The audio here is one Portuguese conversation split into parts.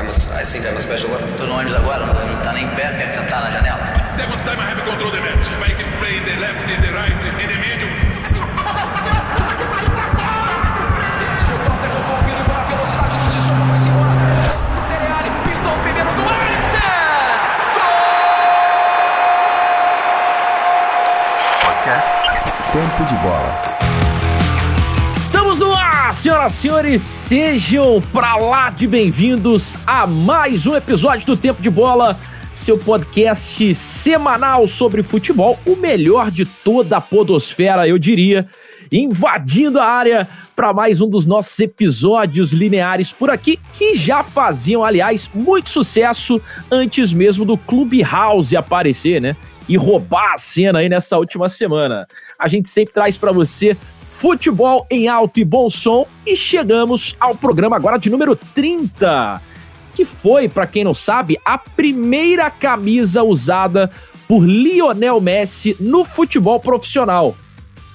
I'm a, I think I'm a special one. Tô no ônibus agora, não, não tá nem em pé, quer sentar na janela? Second time I have control the match. I can play the left, the right, in the middle. Tempo de Bola. Senhoras e senhores, sejam pra lá de bem-vindos a mais um episódio do Tempo de Bola, seu podcast semanal sobre futebol, o melhor de toda a podosfera, eu diria, invadindo a área para mais um dos nossos episódios lineares por aqui, que já faziam, aliás, muito sucesso antes mesmo do Clubhouse aparecer, né? E roubar a cena aí nessa última semana. A gente sempre traz para você futebol em alto e bom som e chegamos ao programa agora de número 30, que foi, para quem não sabe, a primeira camisa usada por Lionel Messi no futebol profissional.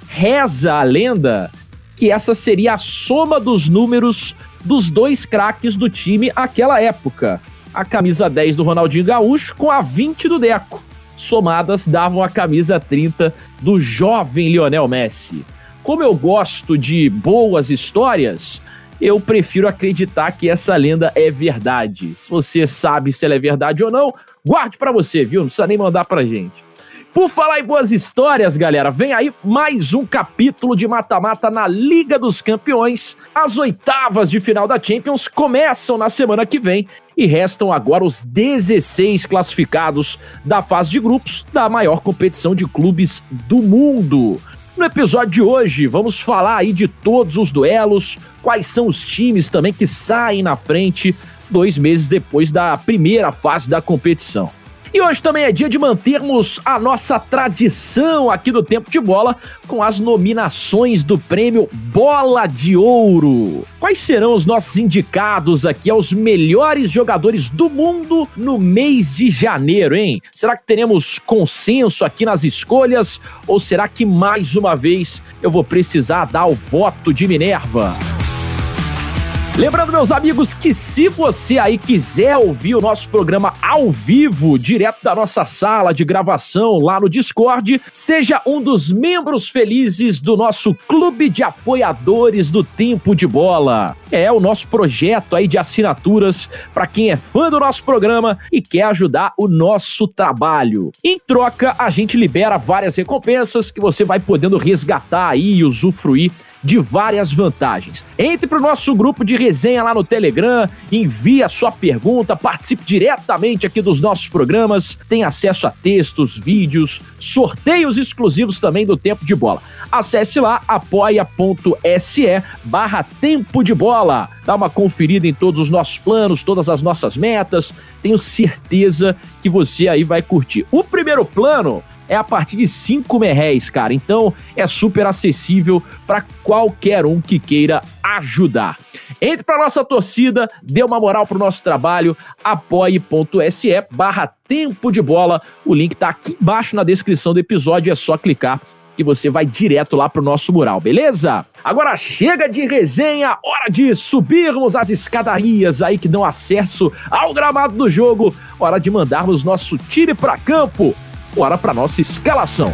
Reza a lenda que essa seria a soma dos números dos dois craques do time àquela época. A camisa 10 do Ronaldinho Gaúcho com a 20 do Deco. Somadas davam a camisa 30 do jovem Lionel Messi. Como eu gosto de boas histórias, eu prefiro acreditar que essa lenda é verdade. Se você sabe se ela é verdade ou não, guarde para você, viu? Não precisa nem mandar pra gente. Por falar em boas histórias, galera, vem aí mais um capítulo de mata-mata na Liga dos Campeões. As oitavas de final da Champions começam na semana que vem e restam agora os 16 classificados da fase de grupos da maior competição de clubes do mundo. No episódio de hoje, vamos falar aí de todos os duelos, quais são os times também que saem na frente dois meses depois da primeira fase da competição. E hoje também é dia de mantermos a nossa tradição aqui do Tempo de Bola com as nominações do prêmio Bola de Ouro. Quais serão os nossos indicados aqui aos melhores jogadores do mundo no mês de janeiro, hein? Será que teremos consenso aqui nas escolhas ou será que mais uma vez eu vou precisar dar o voto de Minerva? Lembrando, meus amigos, que se você aí quiser ouvir o nosso programa ao vivo, direto da nossa sala de gravação lá no Discord, seja um dos membros felizes do nosso clube de apoiadores do Tempo de Bola. É o nosso projeto aí de assinaturas para quem é fã do nosso programa e quer ajudar o nosso trabalho. Em troca, a gente libera várias recompensas que você vai podendo resgatar aí e usufruir de várias vantagens. Entre para o nosso grupo de resenha lá no Telegram, envie a sua pergunta, participe diretamente aqui dos nossos programas, tem acesso a textos, vídeos, sorteios exclusivos também do Tempo de Bola. Acesse lá apoia.se barra Tempo de Bola. Dá uma conferida em todos os nossos planos, todas as nossas metas. Tenho certeza que você aí vai curtir. O primeiro plano é a partir de 5 merréis, cara. Então é super acessível para qualquer um que queira ajudar. Entre para nossa torcida, dê uma moral pro nosso trabalho, apoie.se barra tempo de bola. O link tá aqui embaixo na descrição do episódio, é só clicar que você vai direto lá pro nosso mural, beleza? Agora chega de resenha, hora de subirmos as escadarias aí que dão acesso ao gramado do jogo, hora de mandarmos nosso time para campo. Bora para nossa escalação.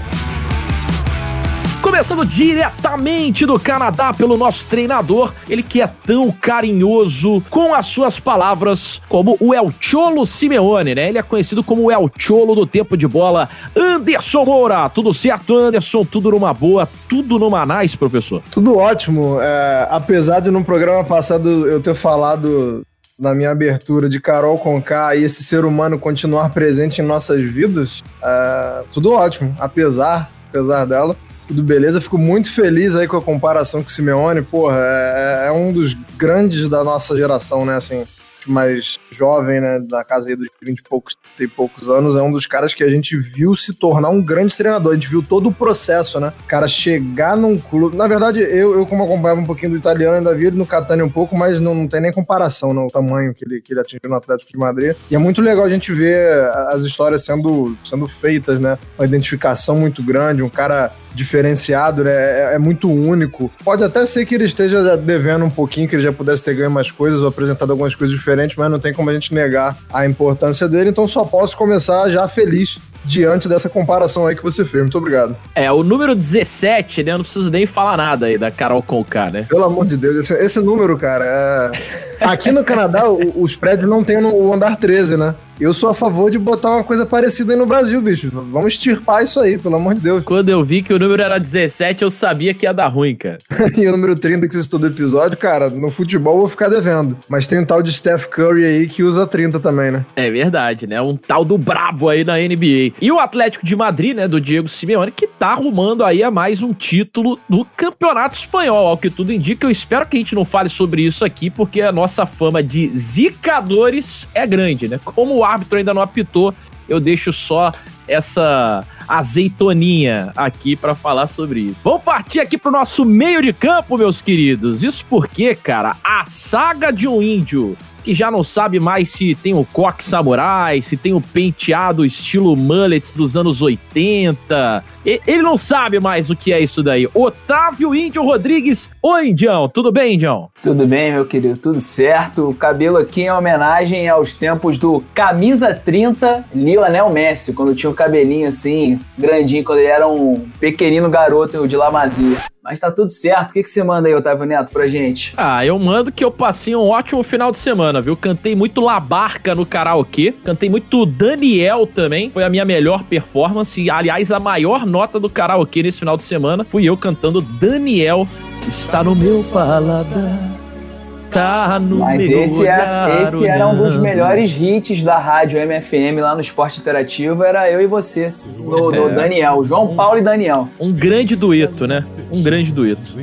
Começando diretamente do Canadá pelo nosso treinador, ele que é tão carinhoso com as suas palavras como o El Cholo Simeone, né? Ele é conhecido como o El Cholo do tempo de bola. Anderson Moura, tudo certo, Anderson? Tudo numa boa, tudo numa nice, professor? Tudo ótimo. É, apesar de no programa passado eu ter falado na minha abertura de Carol Conká e esse ser humano continuar presente em nossas vidas, é, tudo ótimo, apesar, apesar dela. Tudo beleza, fico muito feliz aí com a comparação com o Simeone, porra, é, é um dos grandes da nossa geração, né, assim, mais jovem, né, da casa aí dos 20 e poucos, 30 e poucos anos, é um dos caras que a gente viu se tornar um grande treinador. A gente viu todo o processo, né? O cara chegar num clube. Na verdade, eu, eu como acompanhava um pouquinho do italiano, ainda vi ele no Catania um pouco, mas não, não tem nem comparação, né? O tamanho que ele, que ele atingiu no Atlético de Madrid. E é muito legal a gente ver as histórias sendo, sendo feitas, né? Uma identificação muito grande, um cara diferenciado, né? É, é, muito único. Pode até ser que ele esteja devendo um pouquinho, que ele já pudesse ter ganho mais coisas ou apresentado algumas coisas diferentes diferente, mas não tem como a gente negar a importância dele, então só posso começar já feliz diante dessa comparação aí que você fez. Muito obrigado. É, o número 17, né? Eu não preciso nem falar nada aí da Carol Conká, né? Pelo amor de Deus, esse, esse número, cara, é... Aqui no Canadá, os prédios não tem o andar 13, né? Eu sou a favor de botar uma coisa parecida aí no Brasil, bicho. Vamos extirpar isso aí, pelo amor de Deus. Quando eu vi que o número era 17, eu sabia que ia dar ruim, cara. e o número 30 que você citou do episódio, cara, no futebol eu vou ficar devendo. Mas tem um tal de Steph Curry aí que usa 30 também, né? É verdade, né? Um tal do brabo aí na NBA. E o Atlético de Madrid, né, do Diego Simeone, que tá arrumando aí a mais um título no Campeonato Espanhol, ao que tudo indica. Eu espero que a gente não fale sobre isso aqui, porque a nossa fama de zicadores é grande, né? Como o árbitro ainda não apitou, eu deixo só essa azeitoninha aqui para falar sobre isso. Vamos partir aqui pro nosso meio de campo, meus queridos. Isso porque, cara, a saga de um índio que já não sabe mais se tem o coque samurai, se tem o penteado estilo mullets dos anos 80. Ele não sabe mais o que é isso daí. Otávio Índio Rodrigues. Oi, Indião. Tudo bem, Indião? Tudo bem, meu querido. Tudo certo. O cabelo aqui em homenagem aos tempos do Camisa 30 Lionel Messi, quando tinha o cabelinho assim, grandinho, quando ele era um pequenino garoto de Lamazia. Mas tá tudo certo. O que, que você manda aí, Otávio Neto, pra gente? Ah, eu mando que eu passei um ótimo final de semana, viu? Cantei muito Labarca no karaokê. Cantei muito Daniel também. Foi a minha melhor performance. E, aliás, a maior nota do karaokê nesse final de semana fui eu cantando Daniel. Está no meu paladar tá no Mas meu esse, olhar é, esse era um dos melhores hits da rádio MFM lá no Esporte Interativo. Era eu e você, no, no É. Daniel. João Paulo e Daniel. Um grande dueto, né? Um grande dueto.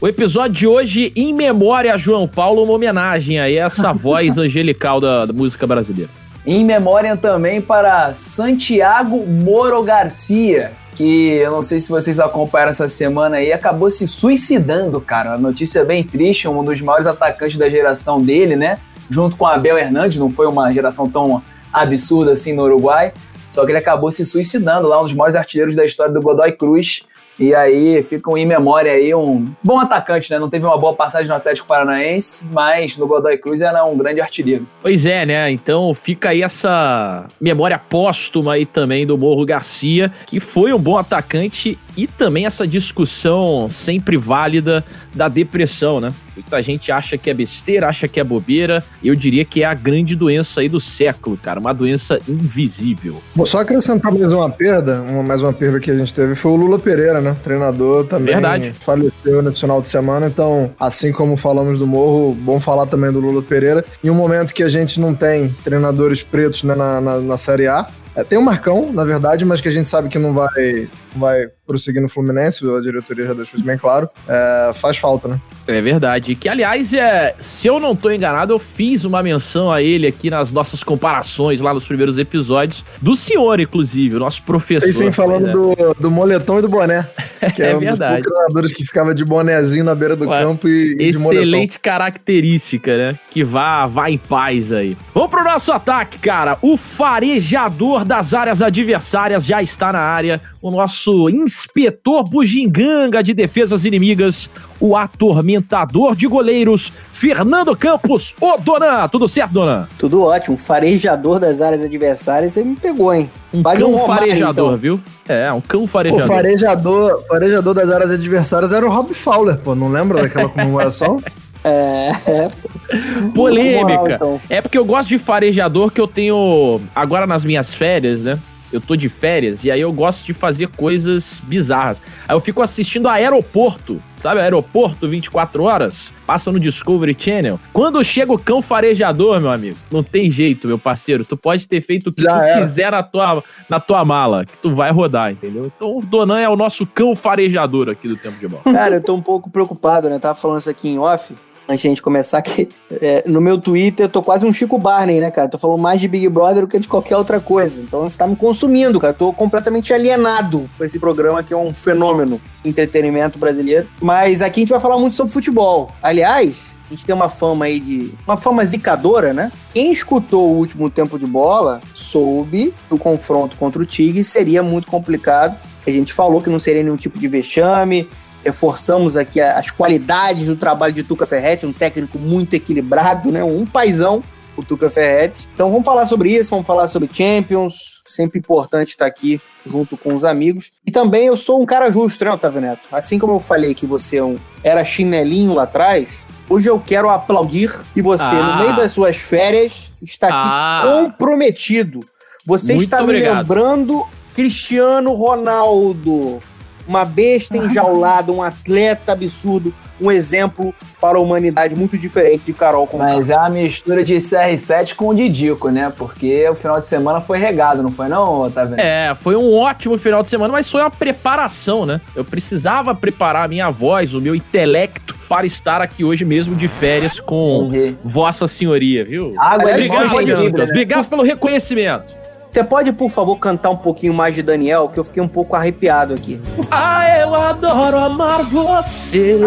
O episódio de hoje, em memória a João Paulo, uma homenagem aí a essa voz angelical da, da música brasileira. Em memória também para Santiago Moro Garcia, que eu não sei se vocês acompanharam essa semana aí, acabou se suicidando, cara. Uma notícia bem triste, um dos maiores atacantes da geração dele, né? Junto com Abel Hernandes, não foi uma geração tão absurda assim no Uruguai. Só que ele acabou se suicidando lá, um dos maiores artilheiros da história do Godoy Cruz. E aí ficam em memória aí um bom atacante, né? Não teve uma boa passagem no Atlético Paranaense, mas no Godoy Cruz era um grande artilheiro. Pois é, né? Então fica aí essa memória póstuma aí também do Morro Garcia, que foi um bom atacante e também essa discussão sempre válida da depressão, né? Muita gente acha que é besteira, acha que é bobeira. Eu diria que é a grande doença aí do século, cara. Uma doença invisível. Vou só acrescentar mais uma perda, uma, mais uma perda que a gente teve, foi o Lula Pereira, né? Treinador também. Verdade. Faleceu nesse final de semana, então, assim como falamos do Morro, bom falar também do Lula Pereira. Em um momento que a gente não tem treinadores pretos né, na, na, na Série A, é, tem o Marcão, na verdade, mas que a gente sabe que não vai, não vai prosseguir no Fluminense, a diretoria já deixou isso bem claro. É, faz falta, né? É verdade. Que, aliás, é, se eu não tô enganado, eu fiz uma menção a ele aqui nas nossas comparações lá nos primeiros episódios. Do senhor, inclusive, o nosso professor. E sem falando né? do, do moletom e do boné. Que É é, um verdade. dos treinadores que ficava de bonezinho na beira do Ué, campo e, e. Excelente característica, né? Que vá, vá em paz aí. Vamos pro nosso ataque, cara. O farejador das áreas adversárias já está na área. O nosso inspetor bugiganga de defesas inimigas. O atormentador de goleiros, Fernando Campos. Ô, Dona, tudo certo, Dona? Tudo ótimo. Farejador das áreas adversárias, você me pegou, hein? Um Quase cão um Romário, farejador, então. viu? É, um cão O farejador. farejador, farejador das áreas adversárias era o Rob Fowler, pô. Não lembra daquela comemoração? É, é. Polêmica. Moral, então. É porque eu gosto de farejador que eu tenho agora nas minhas férias, né? Eu tô de férias e aí eu gosto de fazer coisas bizarras. Aí eu fico assistindo Aeroporto, sabe? Aeroporto 24 horas, passa no Discovery Channel. Quando chega o cão farejador, meu amigo, não tem jeito, meu parceiro. Tu pode ter feito o que Já tu era. quiser na tua, na tua mala, que tu vai rodar, entendeu? Então o Donan é o nosso cão farejador aqui do tempo de bola. Cara, eu tô um pouco preocupado, né? Tava falando isso aqui em off. Antes de a gente começar, que é, no meu Twitter eu tô quase um Chico Barney, né, cara? Tô falando mais de Big Brother do que de qualquer outra coisa. Então você tá me consumindo, cara. Tô completamente alienado com esse programa que é um fenômeno entretenimento brasileiro. Mas aqui a gente vai falar muito sobre futebol. Aliás, a gente tem uma fama aí de. Uma fama zicadora, né? Quem escutou o último tempo de bola soube que o confronto contra o Tigre seria muito complicado. A gente falou que não seria nenhum tipo de vexame, reforçamos aqui as qualidades do trabalho de Tuca Ferretti, um técnico muito equilibrado, né? Um paizão. o Tuca Ferretti. Então vamos falar sobre isso, vamos falar sobre Champions. Sempre importante estar aqui junto com os amigos. E também eu sou um cara justo, né, Otávio Neto? Assim como eu falei que você é era chinelinho lá atrás, hoje eu quero aplaudir e você, Ah. no meio das suas férias, está aqui Ah. comprometido. Você Muito está obrigado. me lembrando Cristiano Ronaldo. Uma besta enjaulada, um atleta absurdo, um exemplo para a humanidade muito diferente de Carol Conká. Mas é uma mistura de CR7 com o Didico, né? Porque o final de semana foi regado, não foi não, Otávio? É, foi um ótimo final de semana, mas foi uma preparação, né? Eu precisava preparar a minha voz, o meu intelecto, para estar aqui hoje mesmo de férias com Entendi. Vossa Senhoria, viu? Água é Obrigado, Campos. né? Obrigado pelo reconhecimento. Você pode, por favor, cantar um pouquinho mais de Daniel, que eu fiquei um pouco arrepiado aqui. Ah, eu adoro amar você.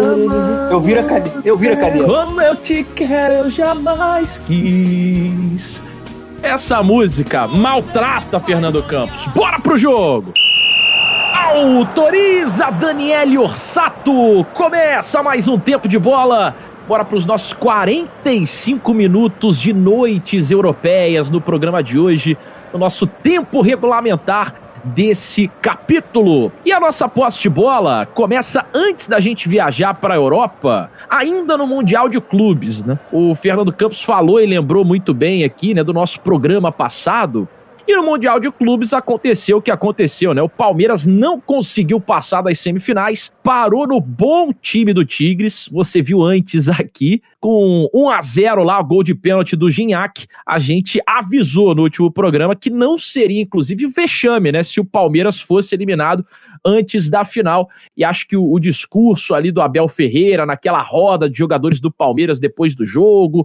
Eu viro a cadeira. Eu viro a cadeira. Como eu te quero, eu jamais quis. Essa música maltrata Fernando Campos. Bora pro jogo! Autoriza Daniele Orsato. Começa mais um tempo de bola. Bora para os nossos 45 minutos de noites europeias no programa de hoje, no nosso tempo regulamentar desse capítulo. E a nossa posse de bola começa antes da gente viajar para a Europa, ainda no Mundial de Clubes, né? O Fernando Campos falou e lembrou muito bem aqui, né, do nosso programa passado. E no Mundial de Clubes aconteceu o que aconteceu, né? O Palmeiras não conseguiu passar das semifinais, parou no bom time do Tigres. Você viu antes aqui, com 1 a 0 lá, gol de pênalti do Gignac. A gente avisou no último programa que não seria, inclusive, vexame, né? Se o Palmeiras fosse eliminado antes da final. E acho que o, o discurso ali do Abel Ferreira, naquela roda de jogadores do Palmeiras depois do jogo,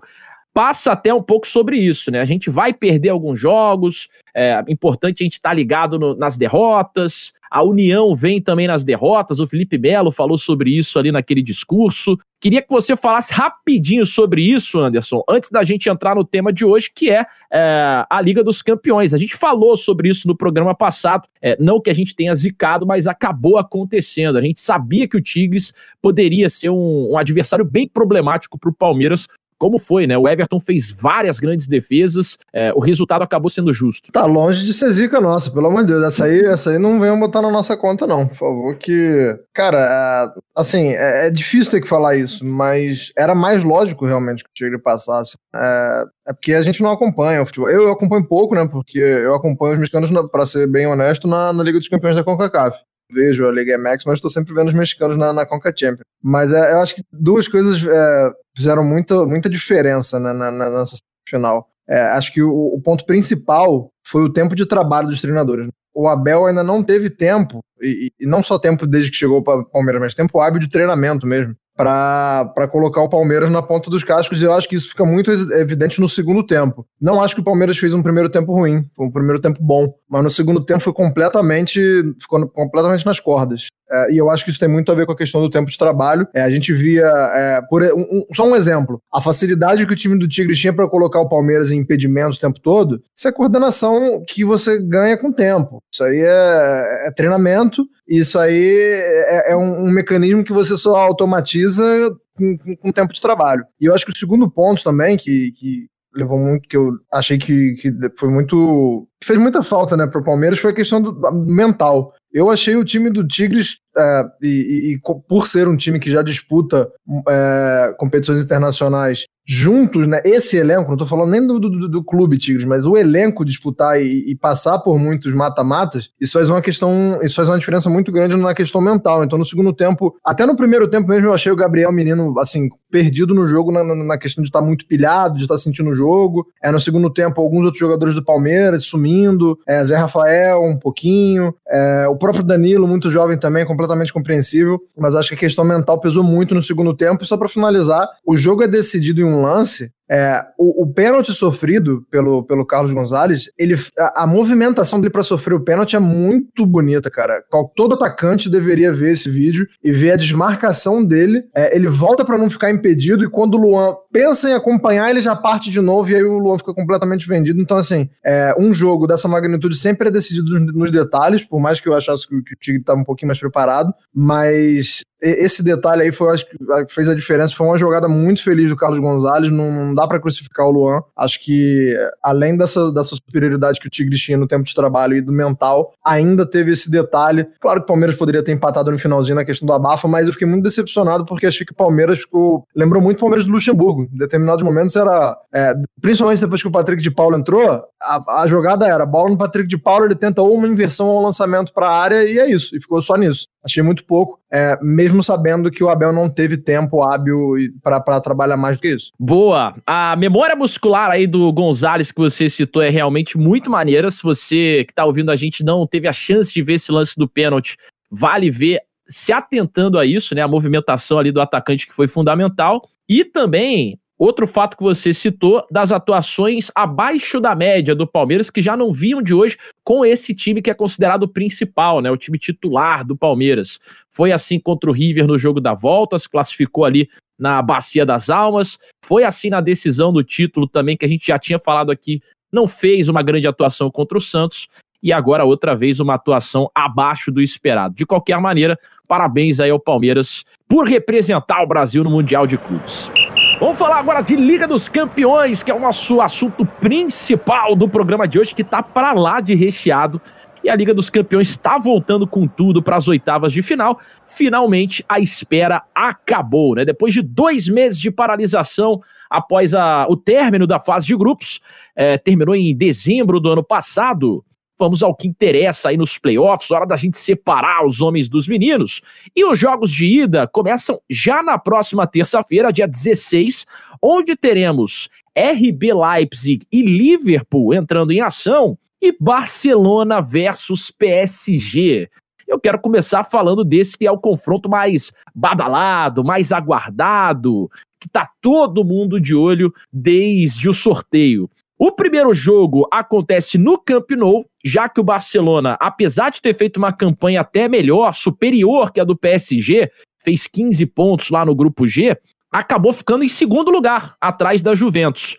passa até um pouco sobre isso, né? A gente vai perder alguns jogos, é importante a gente estar ligado no- nas derrotas. A União vem também nas derrotas. O Felipe Melo falou sobre isso ali naquele discurso. Queria que você falasse rapidinho sobre isso, Anderson, antes da gente entrar no tema de hoje, que é, é, a Liga dos Campeões. A gente falou sobre isso no programa passado. É, não que a gente tenha zicado, mas acabou acontecendo. A gente sabia que o Tigres poderia ser um, um adversário bem problemático para o Palmeiras como foi, né? O Everton fez várias grandes defesas, é, o resultado acabou sendo justo. Tá longe de ser zica nossa, pelo amor de Deus. Essa aí, essa aí não venham botar na nossa conta, não, por favor. Que. Cara, é, assim, é, é difícil ter que falar isso, mas era mais lógico realmente que o Tigre passasse. É, é porque a gente não acompanha o futebol. Eu, eu acompanho pouco, né? Porque eu acompanho os mexicanos, pra ser bem honesto, na, na Liga dos Campeões da CONCACAF. Vejo a Liga MX, mas estou sempre vendo os mexicanos na, na Conca Champions. Mas é, eu acho que duas coisas é, fizeram muita, muita diferença né, na, na, nessa final. É, acho que o, o ponto principal foi o tempo de trabalho dos treinadores. O Abel ainda não teve tempo, e, e não só tempo desde que chegou para o Palmeiras, mas tempo hábil de treinamento mesmo, para colocar o Palmeiras na ponta dos cascos. E eu acho que isso fica muito evidente no segundo tempo. Não acho que o Palmeiras fez um primeiro tempo ruim, foi um primeiro tempo bom, mas no segundo tempo foi completamente, ficou completamente nas cordas. É, e eu acho que isso tem muito a ver com a questão do tempo de trabalho. É, a gente via, é, por, um- um- só um exemplo, a facilidade que o time do Tigres tinha para colocar o Palmeiras em impedimento o tempo todo, isso é coordenação que você ganha com o tempo. Isso aí é, é treinamento, isso aí é, é um, um mecanismo que você só automatiza com, com, com tempo de trabalho. E eu acho que o segundo ponto também, que, que levou muito, que eu achei que, que foi muito. fez muita falta né, para o Palmeiras, foi a questão do mental. Eu achei o time do Tigres, é, e, e- e por ser um time que já disputa é, competições internacionais juntos, né? Esse elenco, não tô falando nem do, do, do clube Tigres, mas o elenco disputar e, e passar por muitos mata-matas, isso faz uma questão, isso faz uma diferença muito grande na questão mental. Então, no segundo tempo, até no primeiro tempo mesmo, eu achei o Gabriel menino, assim, perdido no jogo na, na- questão de estar muito pilhado, de estar sentindo o jogo. É, no segundo tempo, alguns outros jogadores do Palmeiras sumindo, é, Zé Rafael um pouquinho, é, o próprio Danilo, muito jovem também, completamente compreensível, mas acho que a questão mental pesou muito no segundo tempo. E só para finalizar, o jogo é decidido em um lance. É, o, o pênalti sofrido pelo, pelo Carlos Gonzalez, ele, a, a movimentação dele para sofrer o pênalti é muito bonita, cara. Todo atacante deveria ver esse vídeo e ver a desmarcação dele. É, ele volta para não ficar impedido e quando o Luan pensa em acompanhar, ele já parte de novo e aí o Luan fica completamente vendido. Então, assim, é, um jogo dessa magnitude sempre é decidido nos, nos detalhes, por mais que eu achasse que, que o Tigre estava um pouquinho mais preparado, mas esse detalhe aí foi, acho que fez a diferença. Foi uma jogada muito feliz do Carlos Gonzalez. Não, não dá para crucificar o Luan. Acho que, além dessa, dessa superioridade que o Tigres tinha no tempo de trabalho e do mental, ainda teve esse detalhe. Claro que o Palmeiras poderia ter empatado no finalzinho na questão do abafa, mas eu fiquei muito decepcionado porque achei que o Palmeiras ficou. Lembrou muito o Palmeiras do Luxemburgo. Em determinados momentos era. É, principalmente depois que o Patrick de Paulo entrou, a, a jogada era bola no Patrick de Paulo, ele tenta ou uma inversão ou um lançamento para a área e é isso. E ficou só nisso. Achei muito pouco, é, mesmo sabendo que o Abel não teve tempo hábil para trabalhar mais do que isso. Boa. A memória muscular aí do Gonzalez que você citou é realmente muito maneira. Se você que está ouvindo a gente não teve a chance de ver esse lance do pênalti, vale ver se atentando a isso, né? A movimentação ali do atacante que foi fundamental. E também Outro fato que você citou das atuações abaixo da média do Palmeiras, que já não vinham de hoje com esse time que é considerado o principal, né? O time titular do Palmeiras. Foi assim contra o River no jogo da volta, se classificou ali na Bacia das Almas. Foi assim na decisão do título também, que a gente já tinha falado aqui. Não fez uma grande atuação contra o Santos e agora outra vez uma atuação abaixo do esperado. De qualquer maneira, parabéns aí ao Palmeiras por representar o Brasil no Mundial de Clubes. Vamos falar agora de Liga dos Campeões, que é o nosso assunto principal do programa de hoje, que tá para lá de recheado. E a Liga dos Campeões está voltando com tudo para as oitavas de final. Finalmente a espera acabou, né? Depois de dois meses de paralisação após a, o término da fase de grupos, é, terminou em dezembro do ano passado. Vamos ao que interessa aí nos playoffs, hora da gente separar os homens dos meninos. E os jogos de ida começam já na próxima terça-feira, dia 16, onde teremos RB Leipzig e Liverpool entrando em ação e Barcelona versus PSG. Eu quero começar falando desse que é o confronto mais badalado, mais aguardado, que tá todo mundo de olho desde o sorteio. O primeiro jogo acontece no Camp Nou, já que o Barcelona, apesar de ter feito uma campanha até melhor, superior que a do PSG, fez 15 pontos lá no grupo G, acabou ficando em segundo lugar, atrás da Juventus.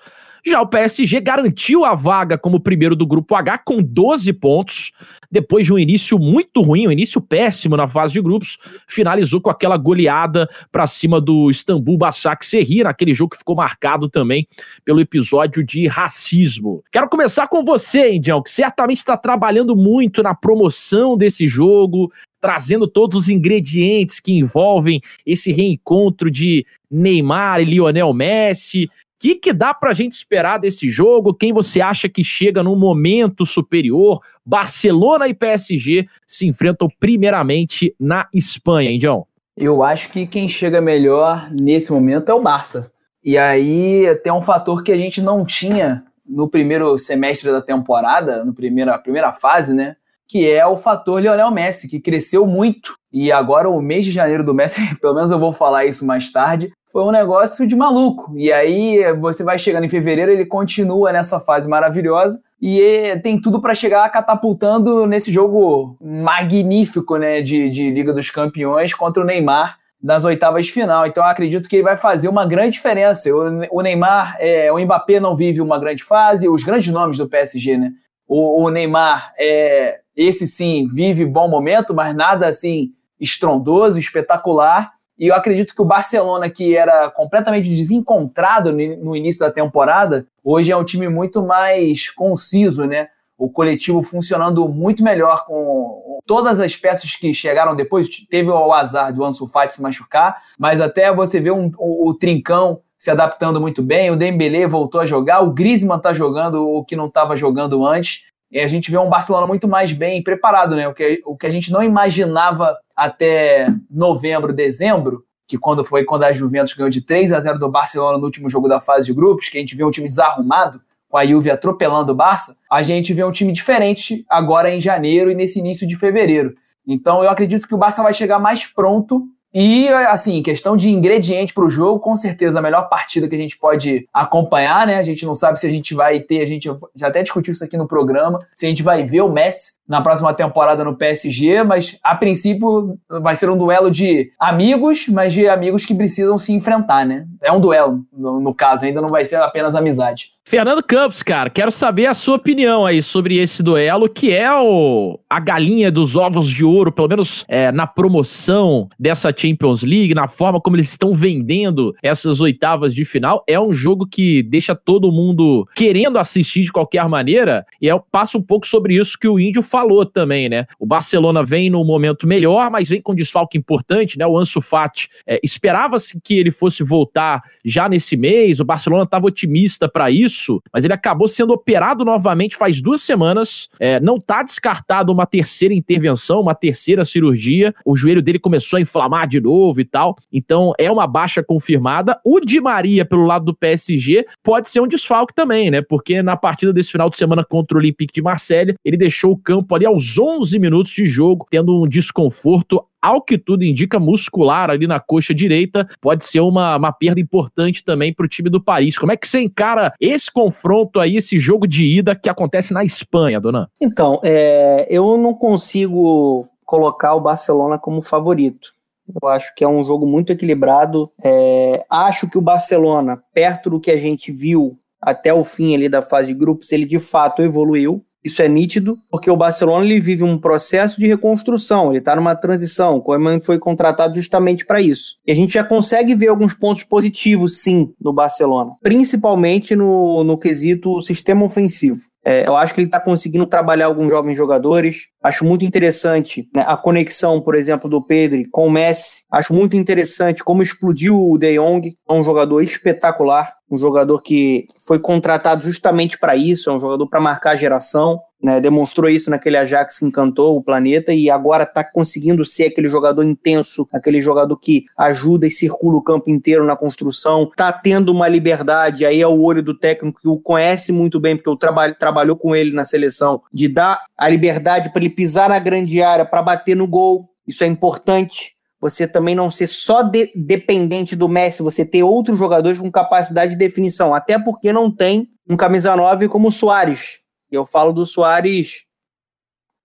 Já o PSG garantiu a vaga como primeiro do grupo H com 12 pontos. Depois de um início muito ruim, um início péssimo na fase de grupos, finalizou com aquela goleada para cima do Istambul Basaksehir, naquele jogo que ficou marcado também pelo episódio de racismo. Quero começar com você, Indião, que certamente está trabalhando muito na promoção desse jogo, trazendo todos os ingredientes que envolvem esse reencontro de Neymar e Lionel Messi que, que dá para a gente esperar desse jogo? Quem você acha que chega num momento superior? Barcelona e PSG se enfrentam primeiramente na Espanha, hein, John? Eu acho que quem chega melhor nesse momento é o Barça. E aí tem um fator que a gente não tinha no primeiro semestre da temporada, no primeira primeira fase, né? Que é o fator Lionel Messi, que cresceu muito. E agora o mês de janeiro do Messi, pelo menos eu vou falar isso mais tarde, foi um negócio de maluco. E aí você vai chegando em fevereiro, ele continua nessa fase maravilhosa e tem tudo para chegar catapultando nesse jogo magnífico, né, de, de Liga dos Campeões contra o Neymar nas oitavas de final. Então acredito que ele vai fazer uma grande diferença. O, o Neymar, é, o Mbappé não vive uma grande fase, os grandes nomes do PSG, né? O, o Neymar, é, esse sim, vive bom momento, mas nada assim estrondoso, espetacular. E eu acredito que o Barcelona, que era completamente desencontrado no início da temporada, hoje é um time muito mais conciso, né? O coletivo funcionando muito melhor com todas as peças que chegaram depois. Teve o azar do Ansu Fati se machucar, mas até você vê um, o, o Trincão se adaptando muito bem, o Dembélé voltou a jogar, o Griezmann está jogando o que não estava jogando antes. E a gente vê um Barcelona muito mais bem preparado, né? O que, o que a gente não imaginava até novembro, dezembro, que quando foi quando a Juventus ganhou de 3 a 0 do Barcelona no último jogo da fase de grupos, que a gente vê um time desarrumado, com a Juve atropelando o Barça, a gente vê um time diferente agora em janeiro e nesse início de fevereiro. Então eu acredito que o Barça vai chegar mais pronto e, assim, questão de ingrediente para o jogo, com certeza a melhor partida que a gente pode acompanhar, né? A gente não sabe se a gente vai ter, a gente já até discutiu isso aqui no programa, se a gente vai ver o Messi na próxima temporada no PSG, mas a princípio vai ser um duelo de amigos, mas de amigos que precisam se enfrentar, né? É um duelo, no, no caso, ainda não vai ser apenas amizade. Fernando Campos, cara, quero saber a sua opinião aí sobre esse duelo, que é o, a galinha dos ovos de ouro, pelo menos é, na promoção dessa Champions League, na forma como eles estão vendendo essas oitavas de final. É um jogo que deixa todo mundo querendo assistir de qualquer maneira, e é, passa um pouco sobre isso que o Índio falou também, né? O Barcelona vem no momento melhor, mas vem com desfalque importante, né? O Ansu Fati é, esperava-se que ele fosse voltar já nesse mês, o Barcelona estava otimista para isso isso, mas ele acabou sendo operado novamente faz duas semanas. É, não está descartado uma terceira intervenção, uma terceira cirurgia. O joelho dele começou a inflamar de novo e tal. Então é uma baixa confirmada. O Di Maria, pelo lado do PSG, pode ser um desfalque também, né? Porque na partida desse final de semana contra o Olympique de Marselha, ele deixou o campo ali aos 11 minutos de jogo, tendo um desconforto ao que tudo indica, muscular ali na coxa direita, pode ser uma, uma perda importante também para o time do Paris. Como é que você encara esse confronto aí, esse jogo de ida que acontece na Espanha, dona? Então, é, eu não consigo colocar o Barcelona como favorito. Eu acho que é um jogo muito equilibrado. É, acho que o Barcelona, perto do que a gente viu até o fim ali da fase de grupos, ele de fato evoluiu. Isso é nítido, porque o Barcelona ele vive um processo de reconstrução, ele está numa transição. O Koeman foi contratado justamente para isso. E a gente já consegue ver alguns pontos positivos, sim, no Barcelona, principalmente no, no quesito sistema ofensivo. É, eu acho que ele está conseguindo trabalhar alguns jovens jogadores. Acho muito interessante né, a conexão, por exemplo, do Pedro com o Messi. Acho muito interessante como explodiu o De Jong. É um jogador espetacular, um jogador que foi contratado justamente para isso, é um jogador para marcar a geração né, demonstrou isso naquele Ajax que encantou o planeta e agora está conseguindo ser aquele jogador intenso, aquele jogador que ajuda e circula o campo inteiro na construção, está tendo uma liberdade, aí é o olho do técnico que o conhece muito bem, porque o trabalho trabalhou com ele na seleção, de dar a liberdade para ele pisar na grande área, para bater no gol, isso é importante. Você também não ser só de, dependente do Messi, você ter outros jogadores com capacidade de definição, até porque não tem um camisa 9 como o Soares, eu falo do Soares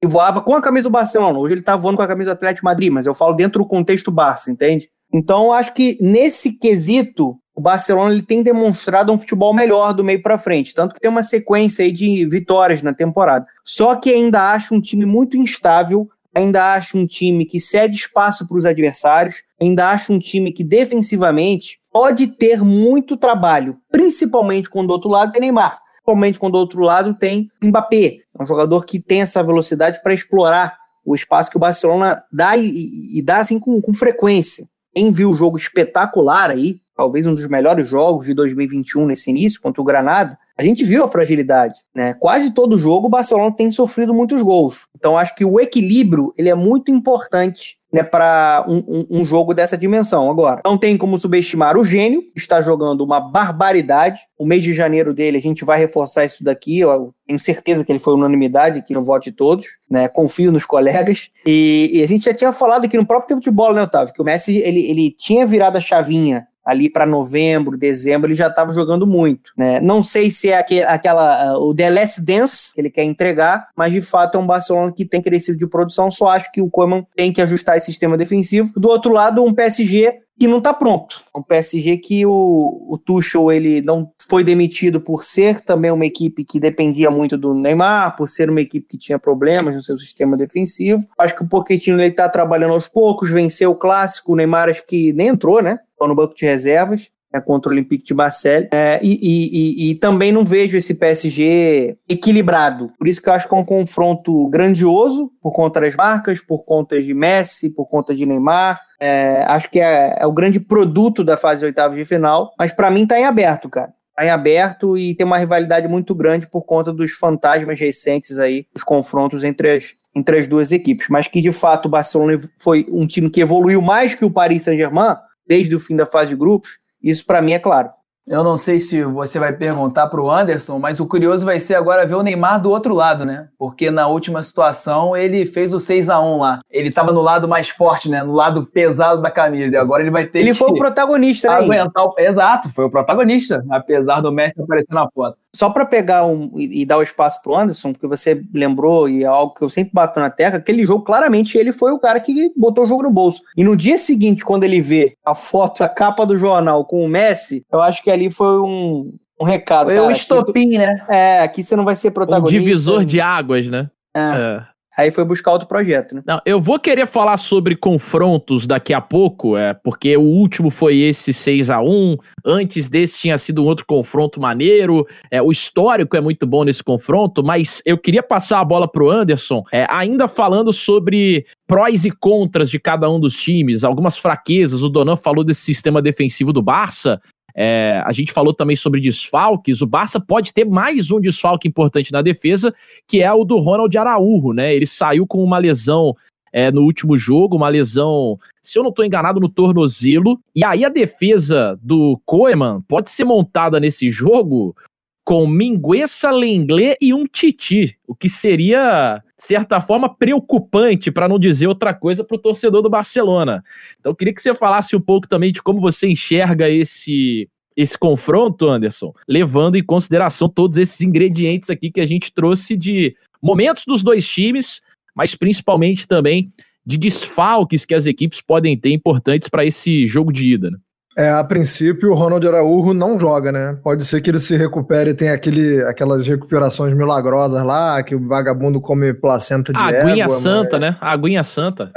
que voava com a camisa do Barcelona. Hoje ele tá voando com a camisa do Atlético Madrid, mas eu falo dentro do contexto Barça, entende? Então acho que nesse quesito o Barcelona ele tem demonstrado um futebol melhor do meio para frente, tanto que tem uma sequência aí de vitórias na temporada. Só que ainda acho um time muito instável, ainda acho um time que cede espaço para os adversários, ainda acho um time que defensivamente pode ter muito trabalho, principalmente quando do outro lado tem Neymar principalmente quando do outro lado tem Mbappé, é um jogador que tem essa velocidade para explorar o espaço que o Barcelona dá e, e dá assim com, com frequência. Quem viu o jogo espetacular aí, talvez um dos melhores jogos de 2021 nesse início, contra o Granada, a gente viu a fragilidade, né? Quase todo jogo o Barcelona tem sofrido muitos gols. Então acho que o equilíbrio ele é muito importante né, para um, um, jogo dessa dimensão. Agora, não tem como subestimar o gênio, está jogando uma barbaridade. O mês de janeiro dele, a gente vai reforçar isso daqui. Eu tenho certeza que ele foi unanimidade aqui no voto de todos, né? Confio nos colegas. E, e, a gente já tinha falado aqui no próprio tempo de bola, né, Otávio? Que o Messi ele, ele tinha virado a chavinha ali para novembro, dezembro, ele já estava jogando muito. Né? Não sei se é aquele, aquela, uh, o The Last Dance que ele quer entregar, mas de fato é um Barcelona que tem crescido de produção. Só acho que o Koeman tem que ajustar esse sistema defensivo. Do outro lado, um PSG que não está pronto. Um PSG que o, o Tuchel ele não foi demitido por ser também uma equipe que dependia muito do Neymar, por ser uma equipe que tinha problemas no seu sistema defensivo. Acho que o Pochettino ele está trabalhando aos poucos, venceu o clássico, o Neymar acho que nem entrou, né? no banco de reservas. É, contra o Olympique de Marseille. É, e, e, e, e, também não vejo esse PSG equilibrado. Por isso que eu acho que é um confronto grandioso, por conta das marcas, por conta de Messi, por conta de Neymar. É, acho que é, é, o grande produto da fase oitava de final. Mas para mim tá em aberto, cara. Tá em aberto e tem uma rivalidade muito grande por conta dos fantasmas recentes aí, os confrontos entre as, entre as duas equipes. Mas que de fato o Barcelona foi um time que evoluiu mais que o Paris Saint-Germain desde o fim da fase de grupos, isso para mim é claro. Eu não sei se você vai perguntar para o Anderson, mas o curioso vai ser agora ver o Neymar do outro lado, né? Porque na última situação ele fez o 6 a 1 lá. Ele estava no lado mais forte, né? No lado pesado da camisa. E agora ele vai ter ele que. Ele foi o protagonista, né? Aguentar o... Exato, foi o protagonista, apesar do Messi aparecer na foto. Só para pegar um, e, e, dar o espaço pro Anderson, porque você lembrou e é algo que eu sempre bato na tecla, aquele jogo, claramente, ele foi o cara que botou o jogo no bolso. E no dia seguinte, quando ele vê a foto, a capa do jornal com o Messi, eu acho que ali foi um, Um recado, Foi cara. o aqui tu- estopim, né? É, aqui você não vai ser Um protagonista. divisor de águas, né? É. É. Aí foi buscar outro projeto, né? Não, eu vou querer falar sobre confrontos daqui a pouco, é, porque o último foi esse 6 a 1 antes desse tinha sido um outro confronto maneiro, é, o histórico é muito bom nesse confronto, mas eu queria passar a bola pro Anderson, é, ainda falando sobre prós e contras de cada um dos times, algumas fraquezas, o Donan falou desse sistema defensivo do Barça, é, a gente falou também sobre desfalques. O Barça pode ter mais um desfalque importante na defesa, que é o do Ronald Araújo, né? Ele saiu com uma lesão é, no último jogo, uma lesão, se eu não estou enganado, no tornozelo. E aí a defesa do Koeman pode ser montada nesse jogo com Minguessa, Lenglet e um Titi, o que seria, de certa forma, preocupante, para não dizer outra coisa, para o torcedor do Barcelona. Então, queria que você falasse um pouco também de como você enxerga esse, esse confronto, Anderson, levando em consideração todos esses ingredientes aqui que a gente trouxe de momentos dos dois times, mas principalmente também de desfalques que as equipes podem ter importantes para esse jogo de ida. Né? É, a princípio, o Ronald Araújo não joga, né? Pode ser que ele se recupere e tenha aquele, aquelas recuperações milagrosas lá, que o vagabundo come placenta de A aguinha égua, santa, mas, né? A aguinha santa.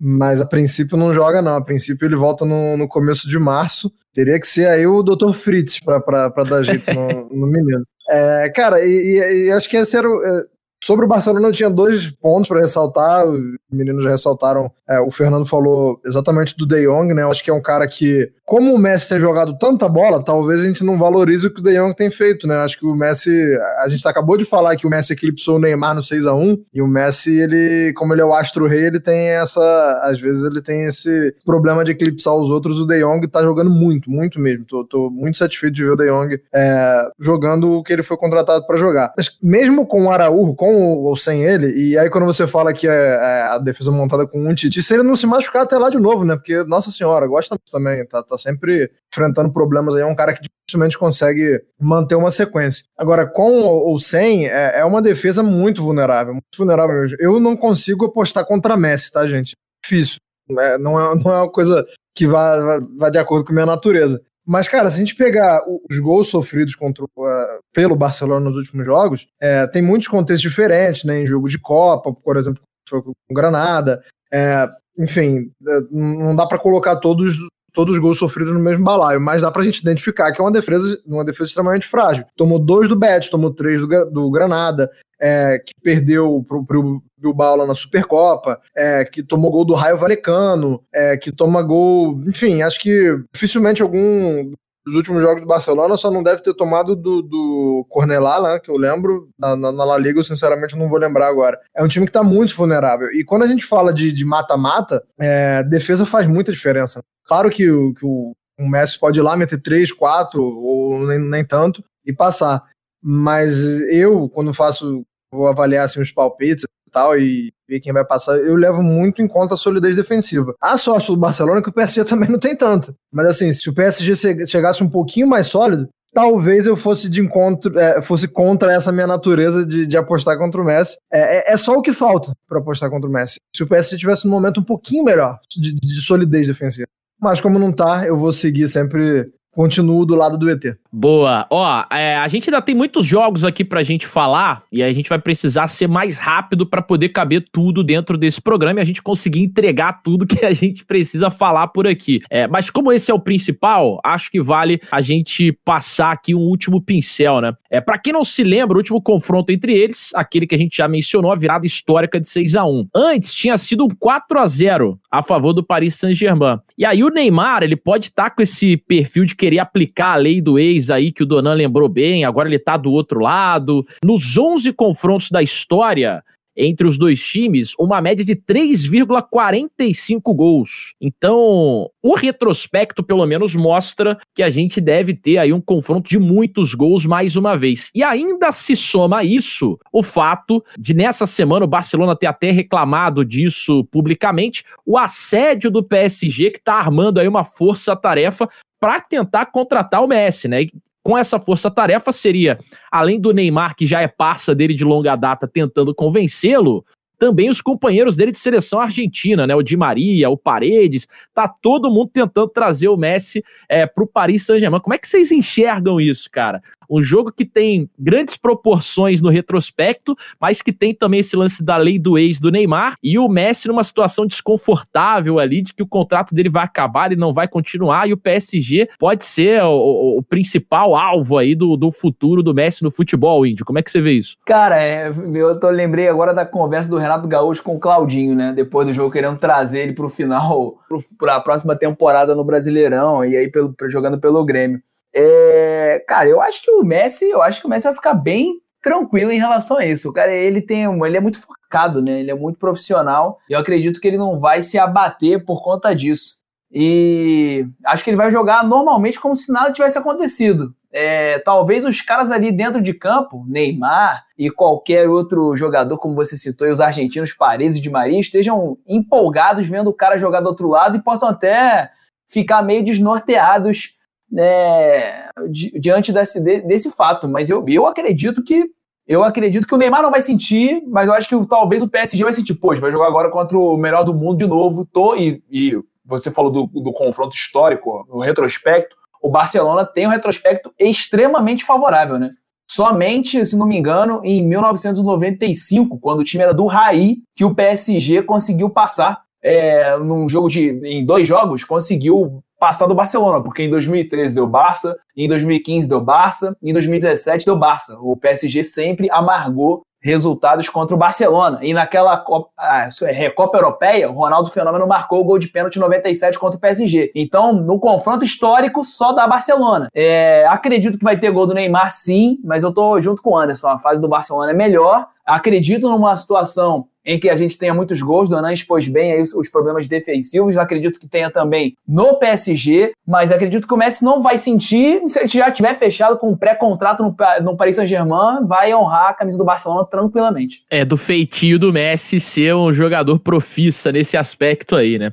mas a princípio não joga, não. A princípio ele volta no, no começo de março. Teria que ser aí o Dr. Fritz pra dar jeito no, no menino. É, cara, e, e- e acho que esse era o. é, Sobre o Barcelona, eu tinha dois pontos para ressaltar. Os meninos já ressaltaram. é, o Fernando falou exatamente do De Jong, né? Eu acho que é um cara que, como o Messi tem jogado tanta bola, talvez a gente não valorize o que o De Jong tem feito, né? Acho que o Messi. A gente acabou de falar que o Messi eclipsou o Neymar no 6 a 1 e o Messi, ele, como ele é o astro rei, ele tem essa. Às vezes ele tem esse problema de eclipsar os outros. O De Jong tá jogando muito, muito mesmo. Tô, tô muito satisfeito de ver o De Jong é, jogando o que ele foi contratado para jogar. Mas mesmo com o Araújo, com ou sem ele, e aí quando você fala que é, é a defesa montada com um Titi, se ele não se machucar até lá de novo, né? Porque, nossa senhora, gosta também, tá, tá sempre enfrentando problemas aí, é um cara que dificilmente consegue manter uma sequência. Agora, com ou sem, é, é uma defesa muito vulnerável, muito vulnerável mesmo. Eu não consigo apostar contra Messi, tá, gente? Difícil. É, não, é, não é uma coisa que vá, vá, de acordo com a minha natureza. Mas, cara, se a gente pegar os gols sofridos contra, eh, pelo Barcelona nos últimos jogos, eh, tem muitos contextos diferentes, né? Em jogo de Copa, por exemplo, foi com Granada. eh, enfim, eh, não dá pra colocar todos, todos os gols sofridos no mesmo balaio, mas dá pra gente identificar que é uma defesa, uma defesa extremamente frágil. Tomou dois do Betis, tomou três do, do Granada, eh, que perdeu pro, pro Bilbao lá na Supercopa, é, que tomou gol do Raio Valecano, é, que toma gol. Enfim, acho que dificilmente algum dos últimos jogos do Barcelona só não deve ter tomado do, do Cornelá, né, que eu lembro. Na, na, na La Liga, eu sinceramente não vou lembrar agora. É um time que está muito vulnerável. E quando a gente fala de de mata-mata, é, defesa faz muita diferença. Claro que, o- que o, o Messi pode ir lá meter 3, 4, ou nem, nem tanto, e passar. Mas eu, quando faço, vou avaliar assim, os palpites tal, e ver quem vai passar, eu levo muito em conta a solidez defensiva. A sorte do Barcelona é que o PSG também não tem tanta. Mas assim, se o PSG che- chegasse um pouquinho mais sólido, talvez eu fosse de encontro, é, fosse contra essa minha natureza de, de apostar contra o Messi. É, é- é só o que falta para apostar contra o Messi. Se o PSG tivesse um momento um pouquinho melhor de, de solidez defensiva. Mas como não tá, eu vou seguir sempre, continuo do lado do ET. Boa. Ó, é, a gente ainda tem muitos jogos aqui pra gente falar e a gente vai precisar ser mais rápido pra poder caber tudo dentro desse programa e a gente conseguir entregar tudo que a gente precisa falar por aqui. É, mas como esse é o principal, acho que vale a gente passar aqui um último pincel, né? É, para quem não se lembra, o último confronto entre eles, aquele que a gente já mencionou, a virada histórica de 6 a 1 Antes tinha sido um 4 a 0 a favor do Paris Saint-Germain. E aí o Neymar, ele pode estar com esse perfil de querer aplicar a lei do ex aí que o Donan lembrou bem, agora ele tá do outro lado. Nos 11 confrontos da história entre os dois times, uma média de 3,45 gols. Então, o retrospecto pelo menos mostra que a gente deve ter aí um confronto de muitos gols mais uma vez. E ainda se soma a isso o fato de nessa semana o Barcelona ter até reclamado disso publicamente, o assédio do PSG que tá armando aí uma força-tarefa para tentar contratar o Messi, né? Com essa força-tarefa seria, além do Neymar, que já é parça dele de longa data, tentando convencê-lo, também os companheiros dele de seleção argentina, né? O Di Maria, o Paredes, tá todo mundo tentando trazer o Messi é, pro Paris Saint-Germain. Como é que vocês enxergam isso, cara? Um jogo que tem grandes proporções no retrospecto, mas que tem também esse lance da lei do ex do Neymar e o Messi numa situação desconfortável ali de que o contrato dele vai acabar, ele não vai continuar e o PSG pode ser o, o, o principal alvo aí do, do futuro do Messi no futebol, Índio. Como é que você vê isso? Cara, é, eu tô, lembrei agora da conversa do Renato Gaúcho com o Claudinho, né? Depois do jogo querendo trazer ele pro final, para a próxima temporada no Brasileirão e aí pelo, jogando pelo Grêmio. É, cara, eu acho que o Messi, eu acho que o Messi vai ficar bem tranquilo em relação a isso. O cara, ele tem, ele é muito focado, né? Ele é muito profissional. E eu acredito que ele não vai se abater por conta disso. E acho que ele vai jogar normalmente como se nada tivesse acontecido. É, talvez os caras ali dentro de campo, Neymar e qualquer outro jogador, como você citou, e os argentinos Paredes e de Maria, estejam empolgados vendo o cara jogar do outro lado e possam até ficar meio desnorteados né, diante desse, desse fato. Mas eu, eu acredito que eu acredito que o Neymar não vai sentir, mas eu acho que talvez o PSG vai sentir. Pô, vai jogar agora contra o melhor do mundo de novo. Tô, e, e você falou do, do confronto histórico, no retrospecto. O Barcelona tem um retrospecto extremamente favorável, né? Somente, se não me engano, em 1995, quando o time era do Raí, que o PSG conseguiu passar é, num jogo de. em dois jogos, conseguiu passar do Barcelona, porque em 2013 deu Barça, em 2015 deu Barça, em 2017 deu Barça. O PSG sempre amargou resultados contra o Barcelona. E naquela Copa, ah, é, Copa Europeia, o Ronaldo Fenômeno marcou o gol de pênalti 97 contra o PSG. Então, no confronto histórico, só da Barcelona. É, acredito que vai ter gol do Neymar, sim, mas eu tô junto com o Anderson. A fase do Barcelona é melhor. Acredito numa situação em que a gente tenha muitos gols. O Anan expôs bem aí os problemas defensivos. Acredito que tenha também no PSG, mas acredito que o Messi não vai sentir. Se já tiver fechado com um pré-contrato no, no Paris Saint-Germain, vai honrar a camisa do Barcelona tranquilamente. É do feitio do Messi ser um jogador profissa nesse aspecto aí, né?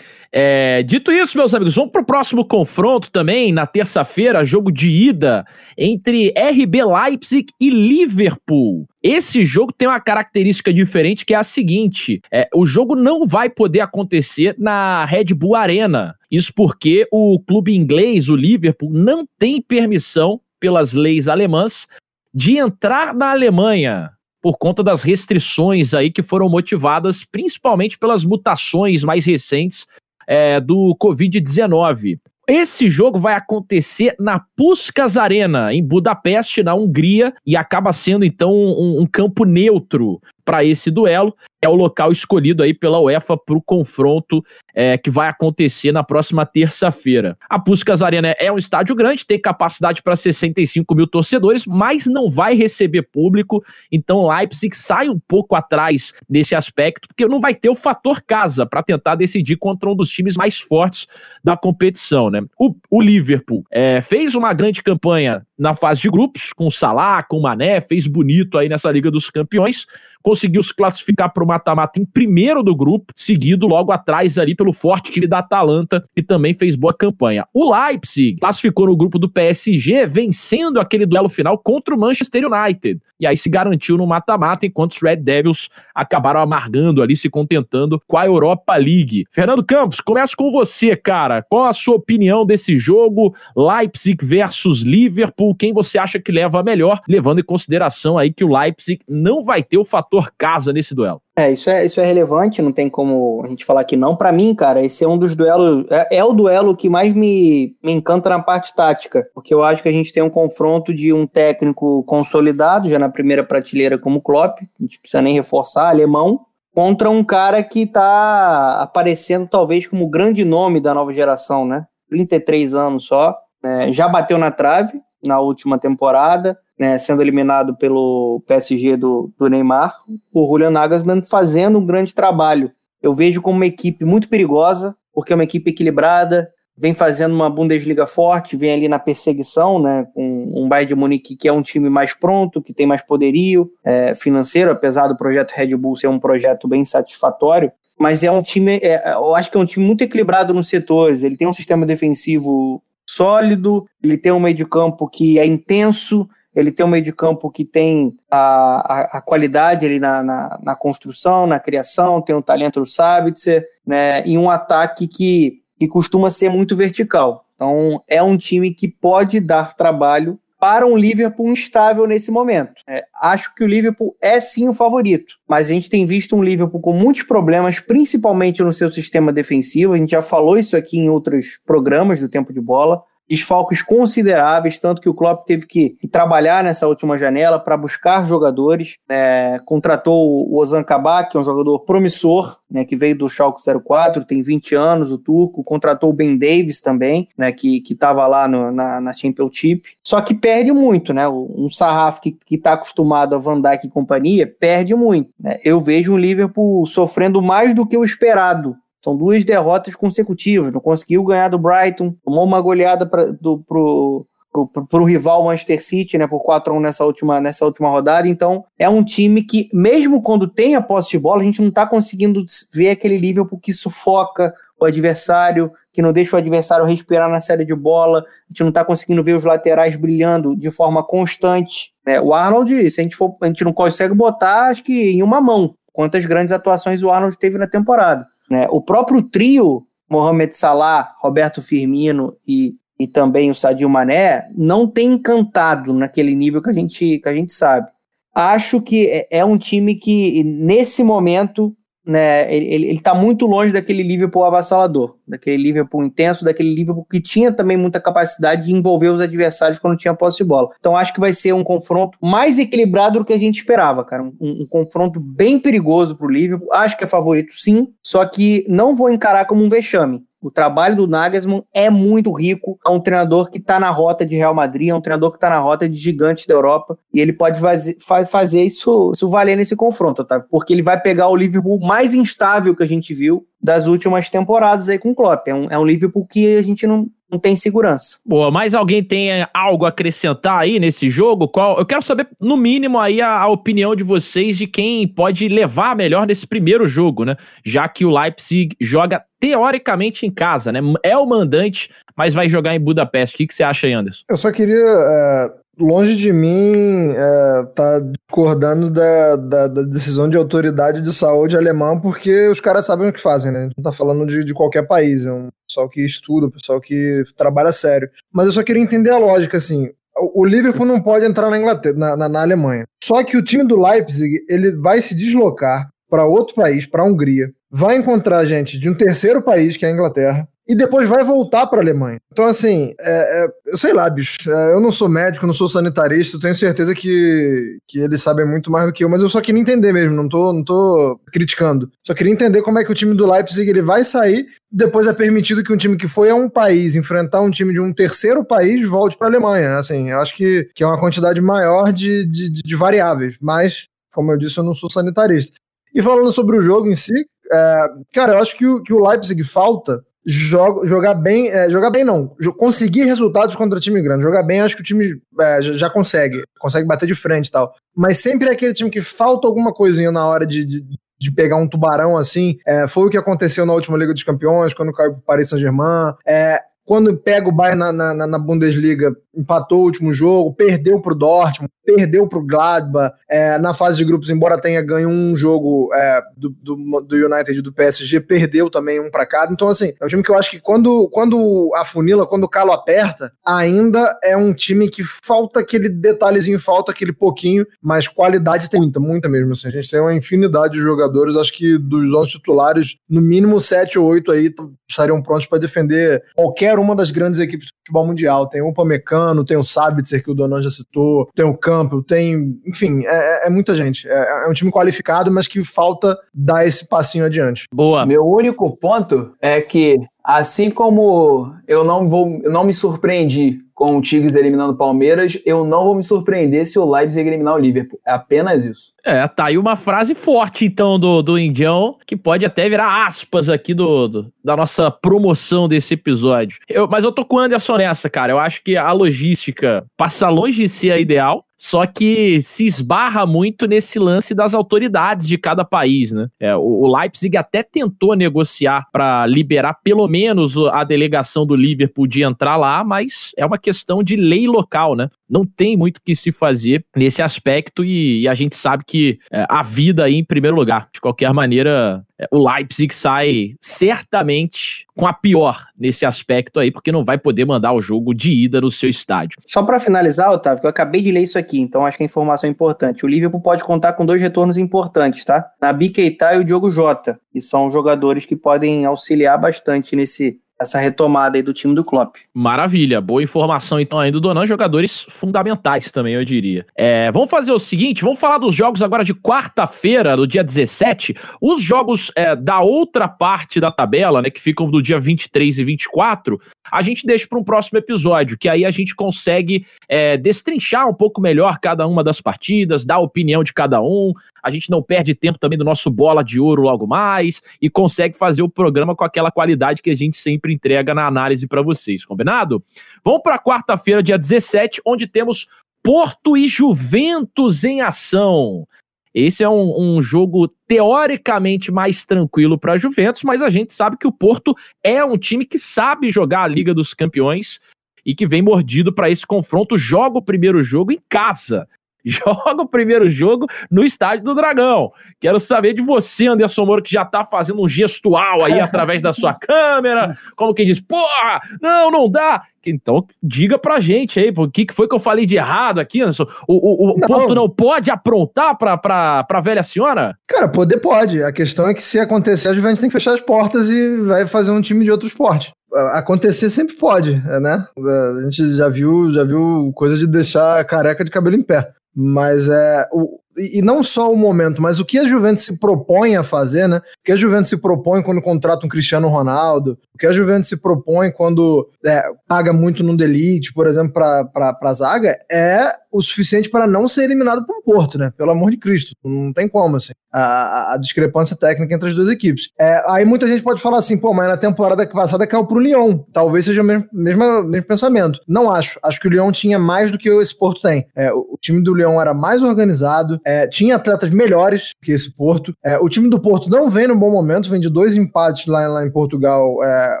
É, dito isso, meus amigos, vamos para o próximo confronto também, na terça-feira, jogo de ida entre RB Leipzig e Liverpool. Esse jogo tem uma característica diferente que é a seguinte: é, o jogo não vai poder acontecer na Red Bull Arena. Isso porque o clube inglês, o Liverpool, não tem permissão pelas leis alemãs de entrar na Alemanha por conta das restrições aí que foram motivadas principalmente pelas mutações mais recentes é, do Covid-19. Esse jogo vai acontecer na Puskas Arena, em Budapeste, na Hungria, e acaba sendo então um, um campo neutro para esse duelo é o local escolhido aí pela UEFA para o confronto é, que vai acontecer na próxima terça-feira. A Puskas Arena é um estádio grande, tem capacidade para 65 mil torcedores, mas não vai receber público, então Leipzig sai um pouco atrás nesse aspecto, porque não vai ter o fator casa para tentar decidir contra um dos times mais fortes da competição. Né? O, o Liverpool é, fez uma grande campanha na fase de grupos, com Salah, com Mané, fez bonito aí nessa Liga dos Campeões, conseguiu se classificar para o mata-mata em primeiro do grupo, seguido logo atrás ali pelo forte time da Atalanta, que também fez boa campanha. O Leipzig classificou no grupo do PSG, vencendo aquele duelo final contra o Manchester United. E aí se garantiu no mata-mata, enquanto os Red Devils acabaram amargando ali, se contentando com a Europa League. Fernando Campos, começo com você, cara. Qual a sua opinião desse jogo? Leipzig versus Liverpool, quem você acha que leva a melhor, levando em consideração aí que o Leipzig não vai ter o fator fator casa nesse duelo. É, isso é, isso é relevante, não tem como a gente falar que não. Para mim, cara, esse é um dos duelos, é, é, o duelo que mais me, me encanta na parte tática, porque eu acho que a gente tem um confronto de um técnico consolidado, já na primeira prateleira como Klopp, a gente precisa nem reforçar, alemão, contra um cara que tá aparecendo talvez como grande nome da nova geração, né? 33 anos só, né? já bateu na trave na última temporada, né, sendo eliminado pelo PSG do, do Neymar, o Julian Nagelsmann fazendo um grande trabalho. Eu vejo como uma equipe muito perigosa, porque é uma equipe equilibrada, vem fazendo uma Bundesliga forte, vem ali na perseguição, né, com um Bayern de Munique que é um time mais pronto, que tem mais poderio é, financeiro, apesar do projeto Red Bull ser um projeto bem satisfatório, mas é um time, é, eu acho que é um time muito equilibrado nos setores, ele tem um sistema defensivo sólido, ele tem um meio de campo que é intenso, ele tem um meio de campo que tem a, a, a qualidade ali na, na, na, construção, na criação, tem um talento do Sabitzer, né, e um ataque que, que costuma ser muito vertical. Então, é um time que pode dar trabalho para um Liverpool instável nesse momento. É, acho que o Liverpool é sim o favorito, mas a gente tem visto um Liverpool com muitos problemas, principalmente no seu sistema defensivo. A gente já falou isso aqui em outros programas do tempo de bola desfalques consideráveis, tanto que o Klopp teve que, trabalhar nessa última janela para buscar jogadores. É, contratou o Ozan Kabak, que é um jogador promissor, né, que veio do Schalke 04, tem 20 anos, o turco. Contratou o Ben Davis também, né, que estava lá no, na, na Championship. Só que perde muito, né? Um Sarraf que está acostumado a Van Dijk e companhia, perde muito. Né? Eu vejo o Liverpool sofrendo mais do que o esperado são duas derrotas consecutivas. Não conseguiu ganhar do Brighton, tomou uma goleada pra, do, pro, pro, pro, pro rival Manchester City, né, por 4 a 1 nessa última, nessa última rodada. Então, é um time que, mesmo quando tem a posse de bola, a gente não está conseguindo ver aquele Liverpool que sufoca o adversário, que não deixa o adversário respirar na série de bola. A gente não está conseguindo ver os laterais brilhando de forma constante. Né? O Arnold, se a gente, for, a gente não consegue botar, acho que em uma mão, quantas grandes atuações o Arnold teve na temporada. Né? O próprio trio, Mohamed Salah, Roberto Firmino e, e também o Sadio Mané, não tem encantado naquele nível que a gente, que a gente sabe. Acho que é, é um time que, nesse momento, né, ele, está muito longe daquele Liverpool avassalador, daquele Liverpool intenso, daquele Liverpool que tinha também muita capacidade de envolver os adversários quando tinha posse de bola. Então acho que vai ser um confronto mais equilibrado do que a gente esperava, cara. Um, um confronto bem perigoso para o Liverpool. Acho que é favorito sim, só que não vou encarar como um vexame. O trabalho do Nagelsmann é muito rico. É um treinador que está na rota de Real Madrid, é um treinador que está na rota de gigantes da Europa. E ele pode fazer, fazer isso, isso valer nesse confronto, tá? Porque ele vai pegar o Liverpool mais instável que a gente viu das últimas temporadas aí com o Klopp. É um, é um Liverpool que a gente não, não tem segurança. Boa, mas alguém tem algo a acrescentar aí nesse jogo? Qual? Eu quero saber, no mínimo, aí a, a, opinião de vocês de quem pode levar melhor nesse primeiro jogo, né? Já que o Leipzig joga teoricamente em casa, né? É o mandante, mas vai jogar em Budapeste. O que, que você acha aí, Anderson? Eu só queria é, longe de mim é, tá discordando da, da, da, decisão de autoridade de saúde alemã, porque os caras sabem o que fazem, né? Não tá falando de, de qualquer país, é um pessoal que estuda, um pessoal que trabalha sério. Mas eu só queria entender a lógica, assim. O Liverpool não pode entrar na Inglaterra, na, na, na Alemanha. Só que o time do Leipzig, ele vai se deslocar para outro país, para a Hungria, vai encontrar gente de um terceiro país, que é a Inglaterra, e depois vai voltar para a Alemanha. Então, assim, é, é, sei lá, bicho. É, eu não sou médico, não sou sanitarista, tenho certeza que, que eles sabem muito mais do que eu, mas eu só queria entender mesmo, não tô, não tô criticando. Só queria entender como é que o time do Leipzig ele vai sair, depois é permitido que um time que foi a um país enfrentar um time de um terceiro país volte para a Alemanha. Assim, eu acho que, que é uma quantidade maior de, de, de variáveis, mas, como eu disse, eu não sou sanitarista. E falando sobre o jogo em si, é, cara, eu acho que o, que o Leipzig falta joga, jogar bem, é, jogar bem não, conseguir resultados contra time grande. Jogar bem, acho que o time é, já, consegue, consegue bater de frente e tal. Mas sempre é aquele time que falta alguma coisinha na hora de, de, de pegar um tubarão assim. É, foi o que aconteceu na última Liga dos Campeões, quando caiu pro Paris Saint-Germain. É, quando pega o Bayern na, na, na, Bundesliga, empatou o último jogo, perdeu para o Dortmund, perdeu para o Gladbach é, na fase de grupos, embora tenha ganho um jogo é, do, do, do, United e do PSG, perdeu também um para cada. Então, assim, é um time que eu acho que quando, quando a funila, quando o calo aperta, ainda é um time que falta aquele detalhezinho, falta aquele pouquinho, mas qualidade tem muita, muita mesmo. Assim. A gente tem uma infinidade de jogadores, acho que dos nossos titulares, no mínimo 7 ou 8 aí estariam prontos para defender qualquer uma das grandes equipes do futebol mundial. Tem o Pamecano, tem o Sabitzer, que o Donan já citou, tem o Campbell, tem. Enfim, é, é, é muita gente. É, é, um time qualificado, mas que falta dar esse passinho adiante. Boa. Meu único ponto é que, assim como eu não vou, eu não me surpreendi com o Tigres eliminando o Palmeiras, eu não vou me surpreender se o Leipzig eliminar o Liverpool. É apenas isso. É, tá aí uma frase forte, então, do, do Indião, que pode até virar aspas aqui do, do da nossa promoção desse episódio. Eu, mas eu tô com o Anderson nessa, cara. Eu acho que a logística passa longe de ser a ideal só que se esbarra muito nesse lance das autoridades de cada país, né? É, o Leipzig até tentou negociar para liberar pelo menos a delegação do Liverpool de entrar lá, mas é uma questão de lei local, né? Não tem muito que se fazer nesse aspecto e, e a gente sabe que é, a vida aí em primeiro lugar. De qualquer maneira, o Leipzig sai certamente com a pior nesse aspecto aí, porque não vai poder mandar o jogo de ida no seu estádio. Só para finalizar, Otávio, que eu acabei de ler isso aqui, então acho que a informação é importante. O Liverpool pode contar com dois retornos importantes, tá? Nabi Keita e o Diogo Jota, que são jogadores que podem auxiliar bastante nesse essa retomada aí do time do Klopp. Maravilha, boa informação então aí do Donan, jogadores fundamentais também, eu diria. É, vamos fazer o seguinte, vamos falar dos jogos agora de quarta-feira, do dia 17, os jogos é, da outra parte da tabela, né, que ficam do dia 23 e 24, a gente deixa para um próximo episódio, que aí a gente consegue é, destrinchar um pouco melhor cada uma das partidas, dar a opinião de cada um, a gente não perde tempo também do nosso bola de ouro logo mais e consegue fazer o programa com aquela qualidade que a gente sempre entrega na análise para vocês, combinado? Vamos para quarta-feira, dia 17, onde temos Porto e Juventus em ação. Esse é um, um, jogo teoricamente mais tranquilo para Juventus, mas a gente sabe que o Porto é um time que sabe jogar a Liga dos Campeões e que vem mordido para esse confronto. Joga o primeiro jogo em casa. Joga o primeiro jogo no Estádio do Dragão. Quero saber de você, Anderson Moro, que já tá fazendo um gestual aí através da sua câmera, como quem diz, porra, não, não dá. Então, diga pra gente aí, o que foi que eu falei de errado aqui, Anderson? O, o, o não. Porto não pode aprontar pra, pra, pra velha senhora? Cara, poder pode. A questão é que se acontecer, a Juventus tem que fechar as portas e vai fazer um time de outro esporte acontecer sempre pode, né? A gente já viu, já viu coisa de deixar careca de cabelo em pé. Mas é. O, e não só o momento, mas o que a Juventus se propõe a fazer, né? O que a Juventus se propõe quando contrata um Cristiano Ronaldo, o que a Juventus se propõe quando é, paga muito no Delite, por exemplo, para a zaga, é o suficiente para não ser eliminado por um Porto, né? Pelo amor de Cristo. Não tem como, assim. A, a discrepância técnica entre as duas equipes. É, aí muita gente pode falar assim, pô, mas na temporada passada caiu pro Lyon. Talvez seja o mesmo, mesmo, mesmo pensamento. Não acho. Acho que o Lyon tinha mais do que esse Porto tem. É, o, o, time do Lyon era mais organizado, é, tinha atletas melhores que esse Porto. É, o time do Porto não vem no bom momento, vem de dois empates lá, lá em Portugal, é,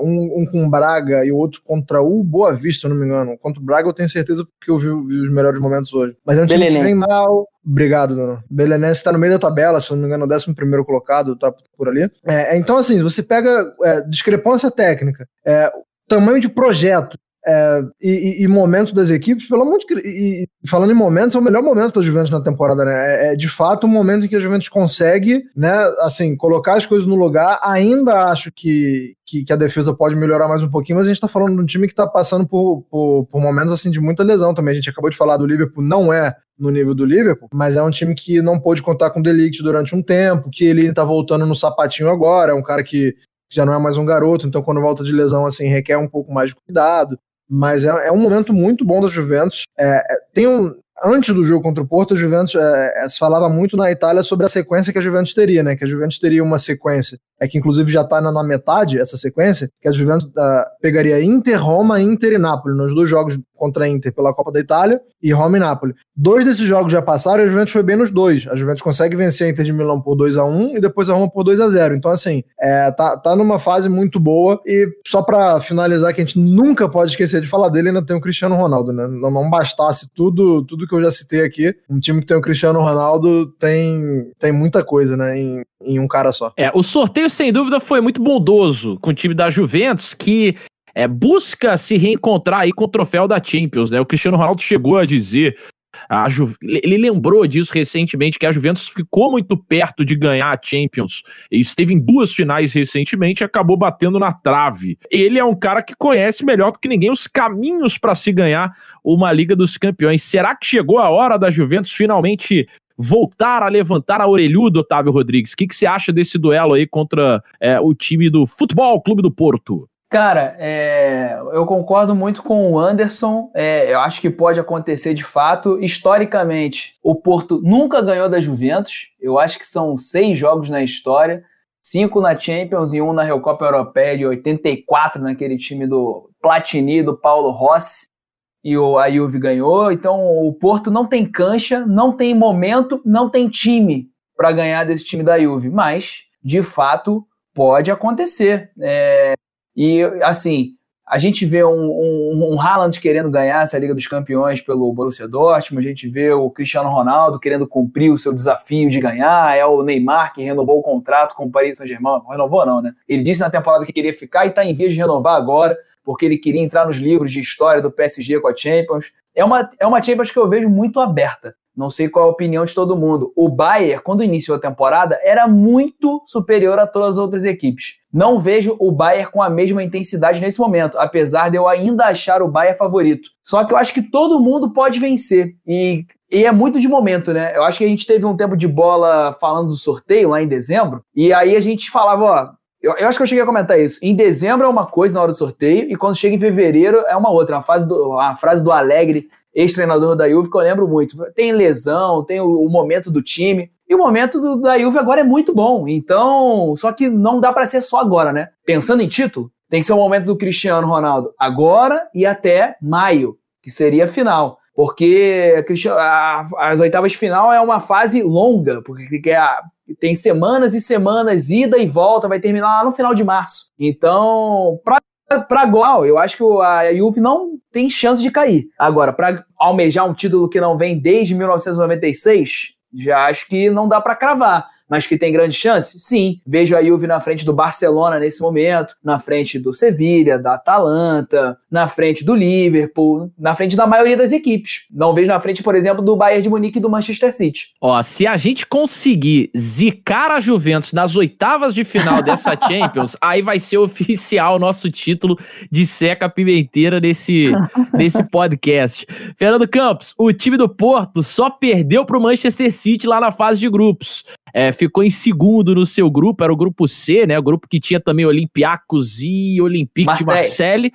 um, um, com o Braga e o outro contra o Boa Vista, se não me engano. Contra o Braga eu tenho certeza porque eu vi, vi os melhores momentos hoje. Mas é um time que vem mal. Obrigado, Nuno. Belenense está no meio da tabela, se não me engano, o 11 colocado, tá por ali. É, então, assim, você pega é, discrepância técnica, é, tamanho de projeto, é, e, e, momento das equipes, pelo amor de e, falando em momentos, é o melhor momento da Juventus na temporada, né? É, é, de fato um momento em que a Juventus consegue, né, assim, colocar as coisas no lugar. Ainda acho que, que, que a defesa pode melhorar mais um pouquinho, mas a gente tá falando de um time que tá passando por, por, por momentos assim de muita lesão também. A gente acabou de falar do Liverpool, não é no nível do Liverpool, mas é um time que não pôde contar com o Delict durante um tempo, que ele tá voltando no sapatinho agora, é um cara que já não é mais um garoto, então quando volta de lesão assim requer um pouco mais de cuidado mas é, é um momento muito bom da Juventus. É, é, tem um, antes do jogo contra o Porto, a Juventus é, é, se falava muito na Itália sobre a sequência que a Juventus teria, né? Que a Juventus teria uma sequência, é que inclusive já está na, na, metade essa sequência, que a Juventus uh, pegaria Inter, Roma, Inter e Nápoles nos dois jogos contra a Inter pela Copa da Itália e Roma e Nápoles. Dois desses jogos já passaram e a Juventus foi bem nos dois. A Juventus consegue vencer a Inter de Milão por 2 a 1 e depois a Roma por 2 a 0 Então, assim, é, tá, tá numa fase muito boa. E só para finalizar, que a gente nunca pode esquecer de falar dele, ainda tem o Cristiano Ronaldo, né? Não, não bastasse tudo, tudo que eu já citei aqui. Um time que tem o Cristiano Ronaldo tem, tem muita coisa, né? Em, em um cara só. É, o sorteio, sem dúvida, foi muito bondoso com o time da Juventus, que é, busca se reencontrar aí com o troféu da Champions, né? O Cristiano Ronaldo chegou a dizer, a Ju... ele lembrou disso recentemente, que a Juventus ficou muito perto de ganhar a Champions. Ele esteve em duas finais recentemente e acabou batendo na trave. Ele é um cara que conhece melhor do que ninguém os caminhos para se ganhar uma Liga dos Campeões. Será que chegou a hora da Juventus finalmente voltar a levantar a orelhuda, Otávio Rodrigues? O que, que você acha desse duelo aí contra é, o time do Futebol Clube do Porto? Cara, é, eu concordo muito com o Anderson. É, eu acho que pode acontecer de fato. Historicamente, o Porto nunca ganhou da Juventus. Eu acho que são seis jogos na história: cinco na Champions e um na Recopa Europeia de 84, naquele time do Platini, do Paulo Rossi. E o, Juve ganhou. Então, o Porto não tem cancha, não tem momento, não tem time para ganhar desse time da Juve. Mas, de fato, pode acontecer. É, e, assim, A gente vê um, um, um Haaland querendo ganhar essa Liga dos Campeões pelo Borussia Dortmund, a gente vê o Cristiano Ronaldo querendo cumprir o seu desafio de ganhar, é o Neymar que renovou o contrato com o Paris Saint-Germain, renovou não, né? Ele disse na temporada que queria ficar e está em vias de renovar agora, porque ele queria entrar nos livros de história do PSG com a Champions. É uma, é uma Champions que eu vejo muito aberta. Não sei qual a opinião de todo mundo. O Bayern, quando iniciou a temporada, era muito superior a todas as outras equipes. Não vejo o Bayern com a mesma intensidade nesse momento, apesar de eu ainda achar o Bayern favorito. Só que eu acho que todo mundo pode vencer. E, e é muito de momento, né? Eu acho que a gente teve um tempo de bola falando do sorteio lá em dezembro, e aí a gente falava, ó, eu, eu, acho que eu cheguei a comentar isso. Em dezembro é uma coisa na hora do sorteio, e quando chega em fevereiro é uma outra. A, fase do, a frase do Alegre ex-treinador da Juve, que eu lembro muito. Tem lesão, tem o, o momento do time. E o momento do, da Juve agora é muito bom. Então, só que não dá para ser só agora, né? Pensando em título, tem que ser o momento do Cristiano Ronaldo agora e até maio, que seria a final. Porque a, as oitavas de final é uma fase longa, porque tem semanas e semanas, ida e volta, vai terminar lá no final de março. Então, para para igual, eu acho que a Juve não tem chance de cair. Agora, para almejar um título que não vem desde 1996, já acho que não dá para cravar mas que tem grande chance? Sim. Vejo a Juve na frente do Barcelona nesse momento, na frente do Sevilha, da Atalanta, na frente do Liverpool, na frente da maioria das equipes. Não vejo na frente, por exemplo, do Bayern de Munique e do Manchester City. Ó, se a gente conseguir zicar a Juventus nas oitavas de final dessa Champions, aí vai ser oficial o nosso título de seca pimenteira nesse, nesse podcast. Fernando Campos, o time do Porto só perdeu para o Manchester City lá na fase de grupos é, ficou em segundo no seu grupo, era o grupo C, né? O grupo que tinha também Olympiacos e Olympique Marseille. de Marseille.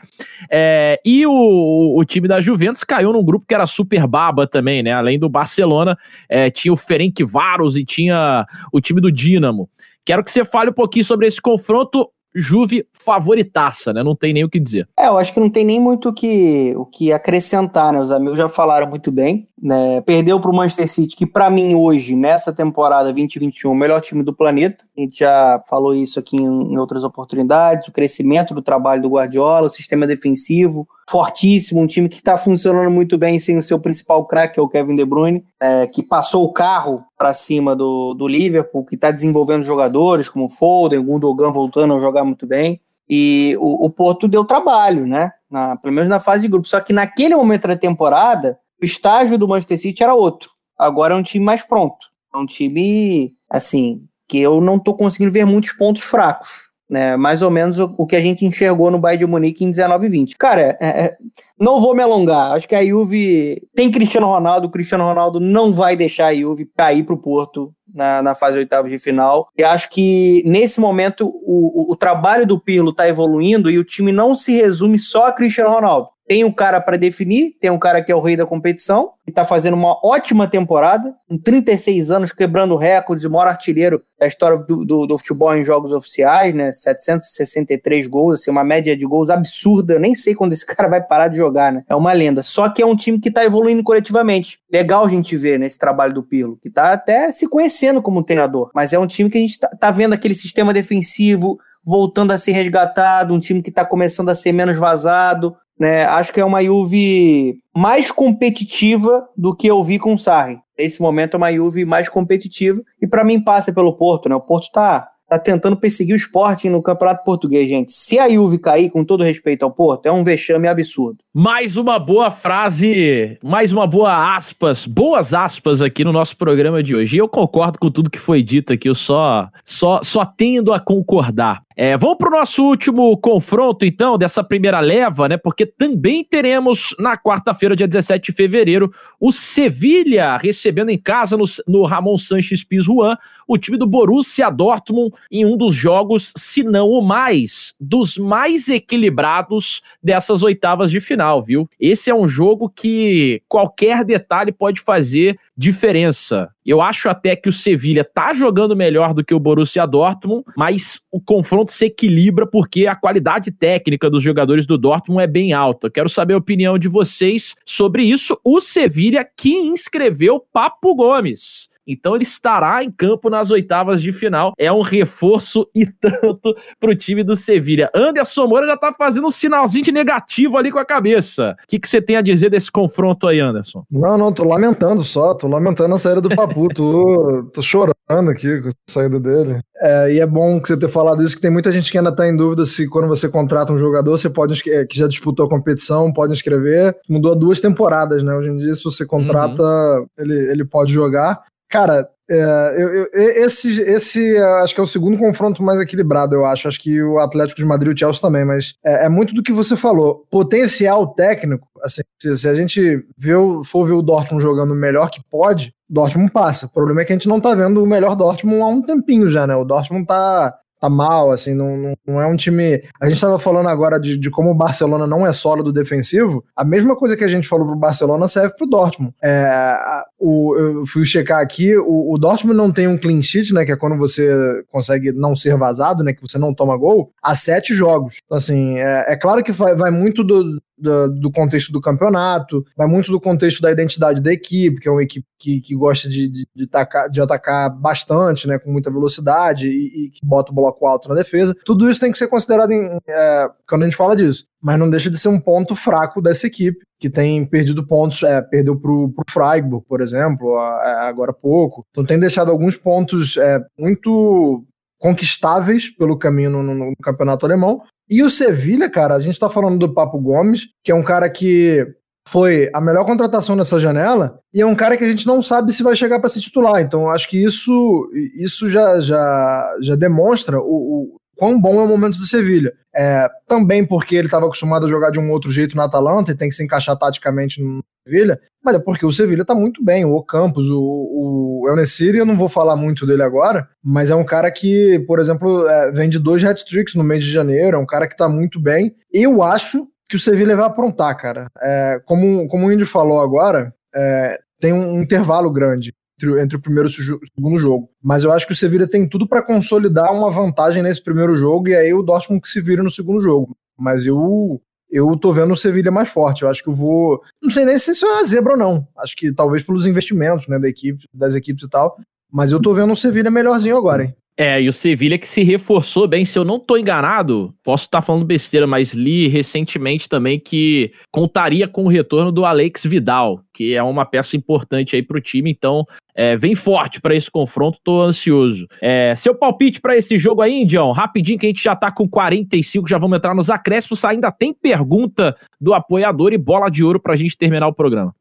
É, e o, o time da Juventus caiu num grupo que era super baba também, né? Além do Barcelona, é, tinha o Ferenc Varos e tinha o time do Dinamo. Quero que você fale um pouquinho sobre esse confronto Juve favoritaça, né? Não tem nem o que dizer. É, eu acho que não tem nem muito o que, o que acrescentar, né? Os amigos já falaram muito bem. Né? Perdeu para o Manchester City, que para mim hoje, nessa temporada 2021, é o melhor time do planeta. A gente já falou isso aqui em, em outras oportunidades. O crescimento do trabalho do Guardiola, o sistema defensivo, fortíssimo, um time que está funcionando muito bem sem o seu principal craque, que é o Kevin De Bruyne, é, que passou o carro para cima do, do Liverpool, que está desenvolvendo jogadores como Foden, o Gundogan voltando a jogar muito bem. E o, o Porto deu trabalho, né? Na, pelo menos na fase de grupo. Só que naquele momento da temporada, o estágio do Manchester City era outro. Agora é um time mais pronto. É um time, assim, que eu não estou conseguindo ver muitos pontos fracos né? Mais ou menos o, o, que a gente enxergou no Bayern de Munique em 19 e 20. Cara, é, é, não vou me alongar. Acho que a Juve tem Cristiano Ronaldo. O Cristiano Ronaldo não vai deixar a Juve cair para o Porto na, na fase oitava de final. E acho que nesse momento o, o, o trabalho do Pirlo está evoluindo e o time não se resume só a Cristiano Ronaldo. Tem um cara para definir, tem um cara que é o rei da competição, que está fazendo uma ótima temporada, com 36 anos, quebrando recordes, o maior artilheiro da história do, do, do, futebol em jogos oficiais, né? 763 gols, assim, uma média de gols absurda. Eu nem sei quando esse cara vai parar de jogar, né? É uma lenda. Só que é um time que está evoluindo coletivamente. Legal a gente ver nesse trabalho do Pirlo, que está até se conhecendo como treinador. Mas é um time que a gente está tá vendo aquele sistema defensivo voltando a ser resgatado, um time que está começando a ser menos vazado, né, acho que é uma Juve mais competitiva do que eu vi com o Sarri. Nesse momento é uma Juve mais competitiva e para mim passa pelo Porto, né? O Porto tá tá tentando perseguir o Sporting no Campeonato Português, gente. Se a Juve cair, com todo respeito ao Porto, é um vexame absurdo. Mais uma boa frase, mais uma boa aspas, boas aspas aqui no nosso programa de hoje. Eu concordo com tudo que foi dito aqui, eu só, só, só tendo a concordar. É, vamos para o nosso último confronto, então, dessa primeira leva, né? Porque também teremos na quarta-feira, dia 17 de fevereiro, o Sevilha recebendo em casa no, no Ramon Sanches Pizjuan o time do Borussia Dortmund em um dos jogos, se não o mais, dos mais equilibrados dessas oitavas de final final, viu? Esse é um jogo que qualquer detalhe pode fazer diferença. Eu acho até que o Sevilha tá jogando melhor do que o Borussia Dortmund, mas o confronto se equilibra porque a qualidade técnica dos jogadores do Dortmund é bem alta. Quero saber a opinião de vocês sobre isso. O Sevilha que inscreveu Papo Gomes Então ele estará em campo nas oitavas de final. É um reforço e tanto pro time do Sevilha. Anderson Moura já tá fazendo um sinalzinho de negativo ali com a cabeça. O que, que você tem a dizer desse confronto aí, Anderson? Não, não, tô lamentando só, tô lamentando a saída do Papu, tô, tô chorando aqui com a saída dele. É, e é bom que você ter falado isso, que tem muita gente que ainda tá em dúvida se quando você contrata um jogador, você pode, que já disputou a competição, pode inscrever. Mudou duas temporadas, né? Hoje em dia, se você contrata, uhum. ele, ele pode jogar. Cara, é, eu, eu, esse, esse acho que é o segundo confronto mais equilibrado, eu acho. Acho que o Atlético de Madrid e o Chelsea também, mas é, é muito do que você falou. Potencial técnico, assim, se, a gente vê, for ver o Dortmund jogando o melhor que pode, Dortmund passa. O problema é que a gente não tá vendo o melhor Dortmund há um tempinho já, né? O Dortmund tá tá mal, assim, não, não, não, é um time. A gente estava falando agora de, de como o Barcelona não é sólido defensivo. A mesma coisa que a gente falou pro Barcelona serve pro Dortmund. É, o, eu fui checar aqui, o, o, Dortmund não tem um clean sheet, né? Que é quando você consegue não ser vazado, né? Que você não toma gol, há sete jogos. Então, assim, é, é claro que vai, vai muito do, do, do, contexto do campeonato, vai muito do contexto da identidade da equipe, que é uma equipe que, que gosta de, de, de, atacar, de atacar bastante, né, com muita velocidade e, e, que bota o bloco alto na defesa. Tudo isso tem que ser considerado em, é, quando a gente fala disso. Mas não deixa de ser um ponto fraco dessa equipe, que tem perdido pontos, é, perdeu pro, pro Freiburg, por exemplo, agora há pouco. Então tem deixado alguns pontos é, muito conquistáveis pelo caminho no, no, no, campeonato alemão, e o Sevilha, cara, a gente tá falando do Papo Gomes, que é um cara que foi a melhor contratação nessa janela e é um cara que a gente não sabe se vai chegar para ser titular. Então, acho que isso, isso já, já, já demonstra o, o quão bom é o momento do Sevilha. É, também porque ele estava acostumado a jogar de um outro jeito no Atalanta e tem que se encaixar taticamente no Sevilha, mas é porque o Sevilha está muito bem. O Campos, o, o El Nessiri, eu não vou falar muito dele agora, mas é um cara que, por exemplo, é, vem de dois hat-tricks no mês de janeiro, é um cara que está muito bem. Eu acho que o Sevilha vai aprontar, cara. É, como, como o Indy falou agora, é, tem um intervalo grande entre, entre o primeiro e o segundo jogo. Mas eu acho que o Sevilla tem tudo para consolidar uma vantagem nesse primeiro jogo e aí o Dortmund que se vira no segundo jogo. Mas eu eu tô vendo o Sevilha mais forte. Eu acho que eu vou. Não sei nem se isso é uma zebra ou não. Acho que talvez pelos investimentos né, da equipe, das equipes e tal. Mas eu tô vendo o Sevilha melhorzinho agora, hein? É, e o Sevilha que se reforçou bem, se eu não tô enganado, posso estar tá falando besteira, mas li recentemente também que contaria com o retorno do Alex Vidal, que é uma peça importante aí pro time, então é, vem forte para esse confronto, tô ansioso. É, seu palpite para esse jogo aí, Indião, rapidinho que a gente já tá com 45, já vamos entrar nos acréscimos, ainda tem pergunta do apoiador e bola de ouro pra gente terminar o programa.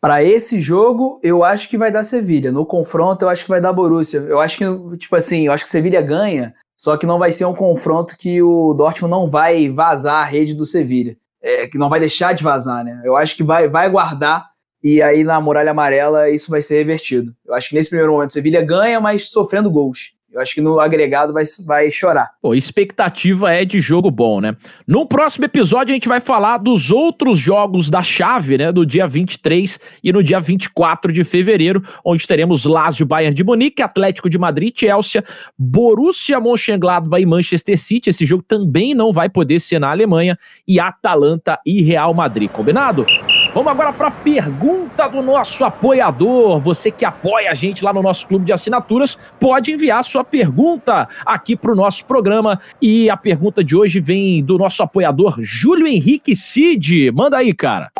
Para esse jogo, eu acho que vai dar Sevilha. No confronto, eu acho que vai dar Borussia. Eu acho que, tipo assim, eu acho que Sevilha ganha, só que não vai ser um confronto que o Dortmund não vai vazar a rede do Sevilha. É, que não vai deixar de vazar, né? Eu acho que vai, vai guardar e aí na muralha amarela isso vai ser revertido. Eu acho que nesse primeiro momento Sevilha ganha, mas sofrendo gols. Eu acho que no agregado vai, vai chorar. Pô, expectativa é de jogo bom, né? No próximo episódio a gente vai falar dos outros jogos da chave, né? Do dia 23 e no dia 24 de fevereiro, onde teremos Lazio, Bayern de Munique, Atlético de Madrid, Chelsea, Borussia Mönchengladbach e Manchester City. Esse jogo também não vai poder ser na Alemanha e Atalanta e Real Madrid. Combinado? Vamos agora para a pergunta do nosso apoiador. Você que apoia a gente lá no nosso clube de assinaturas, pode enviar sua pergunta aqui para o nosso programa. E a pergunta de hoje vem do nosso apoiador Júlio Henrique Cid. Manda aí, cara.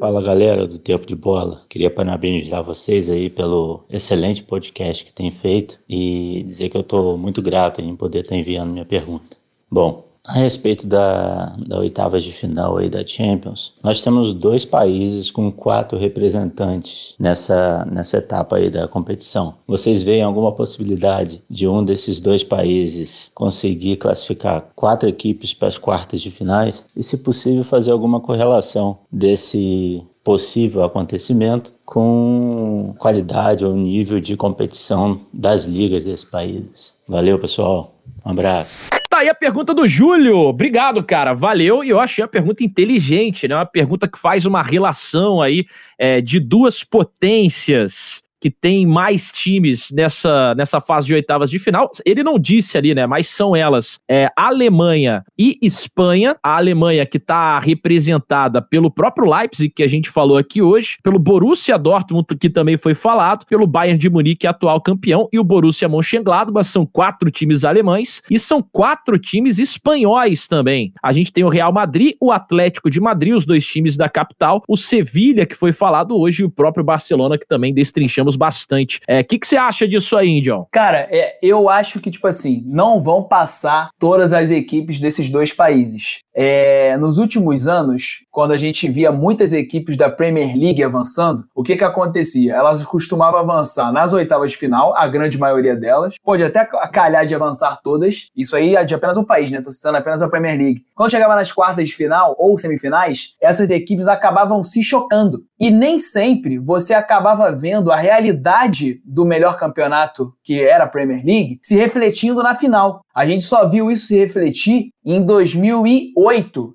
Fala galera do Tempo de Bola. Queria parabenizar vocês aí pelo excelente podcast que tem feito e dizer que eu estou muito grato em poder estar enviando minha pergunta. Bom, a respeito da, da oitava de final aí da Champions, nós temos dois países com quatro representantes nessa, nessa etapa aí da competição. Vocês veem alguma possibilidade de um desses dois países conseguir classificar quatro equipes para as quartas de finais? E, se possível, fazer alguma correlação desse possível acontecimento com qualidade ou nível de competição das ligas desses países. Valeu, pessoal. Um abraço. Tá aí a pergunta do Júlio. Obrigado, cara. Valeu. E eu achei a pergunta inteligente, né? Uma pergunta que faz uma relação aí é, de duas potências que tem mais times nessa, nessa fase de oitavas de final. Ele não disse ali, né? Mas são elas é, Alemanha e Espanha. A Alemanha que está representada pelo próprio Leipzig, que a gente falou aqui hoje, pelo Borussia Dortmund, que também foi falado, pelo Bayern de Munique, atual campeão, e o Borussia Mönchengladbach. São quatro times alemães e são quatro times espanhóis também. A gente tem o Real Madrid, o Atlético de Madrid, os dois times da capital, o Sevilha, que foi falado hoje, e o próprio Barcelona, que também destrinchamos bastante. O é, que, que você acha disso aí, Indião? Cara, é, eu acho que, tipo assim, não vão passar todas as equipes desses dois países. É, nos últimos anos, quando a gente via muitas equipes da Premier League avançando, o que que acontecia? Elas costumavam avançar nas oitavas de final, a grande maioria delas. Pode até calhar de avançar todas. Isso aí é de apenas um país, né? Tô citando apenas a Premier League. Quando chegava nas quartas de final ou semifinais, essas equipes acabavam se chocando. E nem sempre você acabava vendo a realidade do melhor campeonato, que era a Premier League, se refletindo na final. A gente só viu isso se refletir em 2008,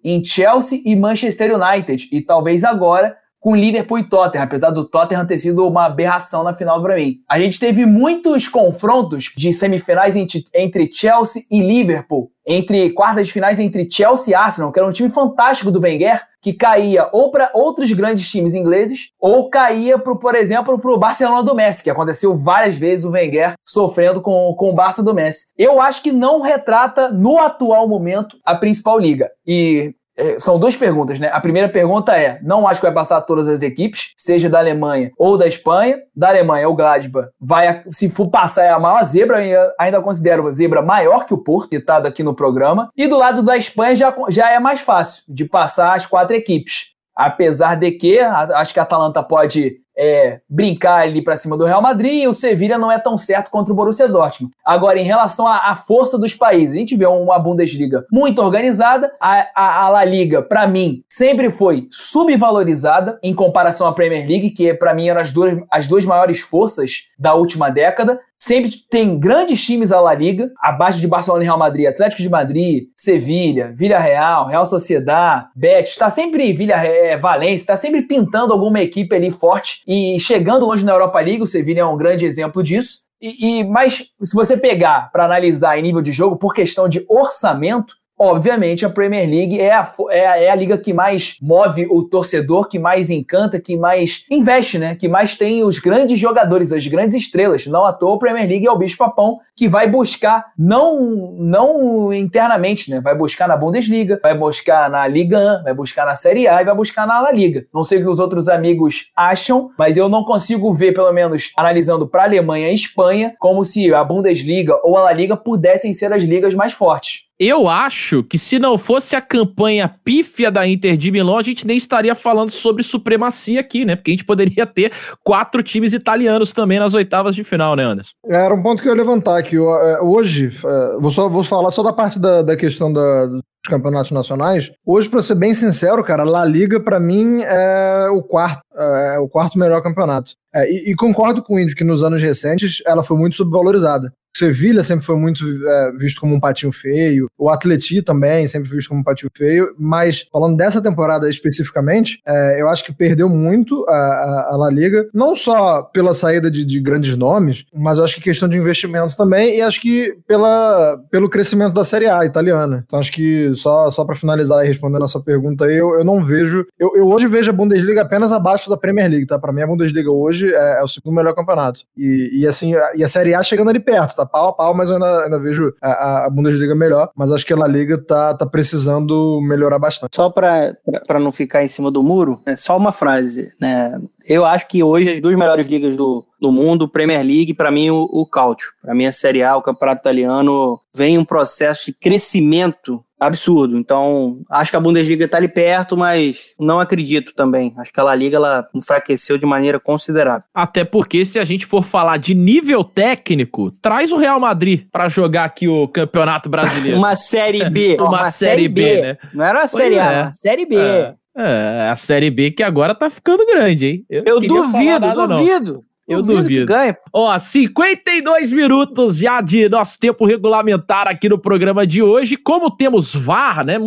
em Chelsea e Manchester United, e talvez agora com Liverpool e Tottenham, apesar do Tottenham ter sido uma aberração na final para mim. A gente teve muitos confrontos de semifinais entre Chelsea e Liverpool, entre quartas de finais entre Chelsea e Arsenal, que era um time fantástico do Wenger, que caía ou para outros grandes times ingleses, ou caía, pro, por exemplo, para o Barcelona do Messi, que aconteceu várias vezes o Wenger sofrendo com, com o Barça do Messi. Eu acho que não retrata, no atual momento, a principal liga. E são duas perguntas, né? A primeira pergunta é: não acho que vai passar todas as equipes, seja da Alemanha ou da Espanha. Da Alemanha, o Gladbach vai, se for passar, é a maior zebra, ainda considero a zebra maior que o Porto, citado aqui no programa. E do lado da Espanha já, já é mais fácil de passar as quatro equipes. Apesar de que acho que a Atalanta pode é, brincar ali para cima do Real Madrid e o Sevilha não é tão certo contra o Borussia Dortmund. Agora, em relação à, à força dos países, a gente vê uma Bundesliga muito organizada, a, a, a La Liga, para mim, sempre foi subvalorizada em comparação à Premier League, que para mim eram as duas, as duas maiores forças da última década. Sempre tem grandes times à La Liga, abaixo de Barcelona e Real Madrid, Atlético de Madrid, Sevilha, Villarreal, Real Sociedad, Betis, está sempre Villa é, Valência, está sempre pintando alguma equipe ali forte e chegando longe na Europa League, o Sevilha é um grande exemplo disso. E, e mas se você pegar para analisar em nível de jogo por questão de orçamento, Obviamente, a Premier League é a, é, a, é a liga que mais move o torcedor, que mais encanta, que mais investe, né? Que mais tem os grandes jogadores, as grandes estrelas. Não à toa, a Premier League é o bicho-papão que vai buscar, não, não internamente, né? Vai buscar na Bundesliga, vai buscar na Liga 1, vai buscar na Série A e vai buscar na La Liga. Não sei o que os outros amigos acham, mas eu não consigo ver, pelo menos analisando para Alemanha e Espanha, como se a Bundesliga ou a La Liga pudessem ser as ligas mais fortes. Eu acho que se não fosse a campanha pífia da Inter de Milão, a gente nem estaria falando sobre supremacia aqui, né? Porque a gente poderia ter quatro times italianos também nas oitavas de final, né, Anderson? Era um ponto que eu ia levantar aqui. É, hoje, é, vou, só, vou falar só da parte da, da questão da, dos campeonatos nacionais. Hoje, para ser bem sincero, cara, La Liga, para mim, é o quarto, é o quarto melhor campeonato. É, e, e, concordo com o Índio que nos anos recentes ela foi muito subvalorizada. Sevilha sempre foi muito é, visto como um patinho feio, o Atleti também sempre visto como um patinho feio, mas falando dessa temporada especificamente, é, eu acho que perdeu muito a, a, a, La Liga, não só pela saída de, de, grandes nomes, mas eu acho que questão de investimentos também, e acho que pela, pelo crescimento da Série A italiana. Então acho que só, só para finalizar e respondendo essa pergunta aí, eu, eu não vejo. Eu, eu hoje vejo a Bundesliga apenas abaixo da Premier League, tá? Para mim, a Bundesliga hoje é, é, o segundo melhor campeonato. E, e assim, e a Série A chegando ali perto, tá pau a pau, mas eu ainda, ainda vejo a, a, Bundesliga melhor. Mas acho que a La Liga tá, tá precisando melhorar bastante. Só para não ficar em cima do muro, é só uma frase, né? Eu acho que hoje as duas melhores ligas do, do mundo, Premier League, para mim o, o Cautio. Para mim a Série A, o Campeonato Italiano, vem um processo de crescimento absurdo. Então, acho que a Bundesliga está ali perto, mas não acredito também. Acho que a La Liga ela enfraqueceu de maneira considerável. Até porque se a gente for falar de nível técnico, traz o Real Madrid para jogar aqui o Campeonato Brasileiro. uma Série B, uma, uma série, B, B, né? Não era uma Série A, é. uma Série B. É. É, a Série B que agora tá ficando grande, hein? Eu, eu duvido, duvido. Não. Eu Duvido duvido. ganhe. Ó, 52 minutos já de nosso tempo regulamentar aqui no programa de hoje. Como temos VAR, né?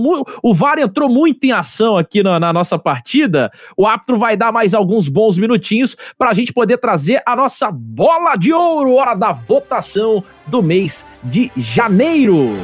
O VAR entrou muito em ação aqui na, na nossa partida. O árbitro vai dar mais alguns bons minutinhos para a gente poder trazer a nossa bola de ouro, hora da votação do mês de janeiro.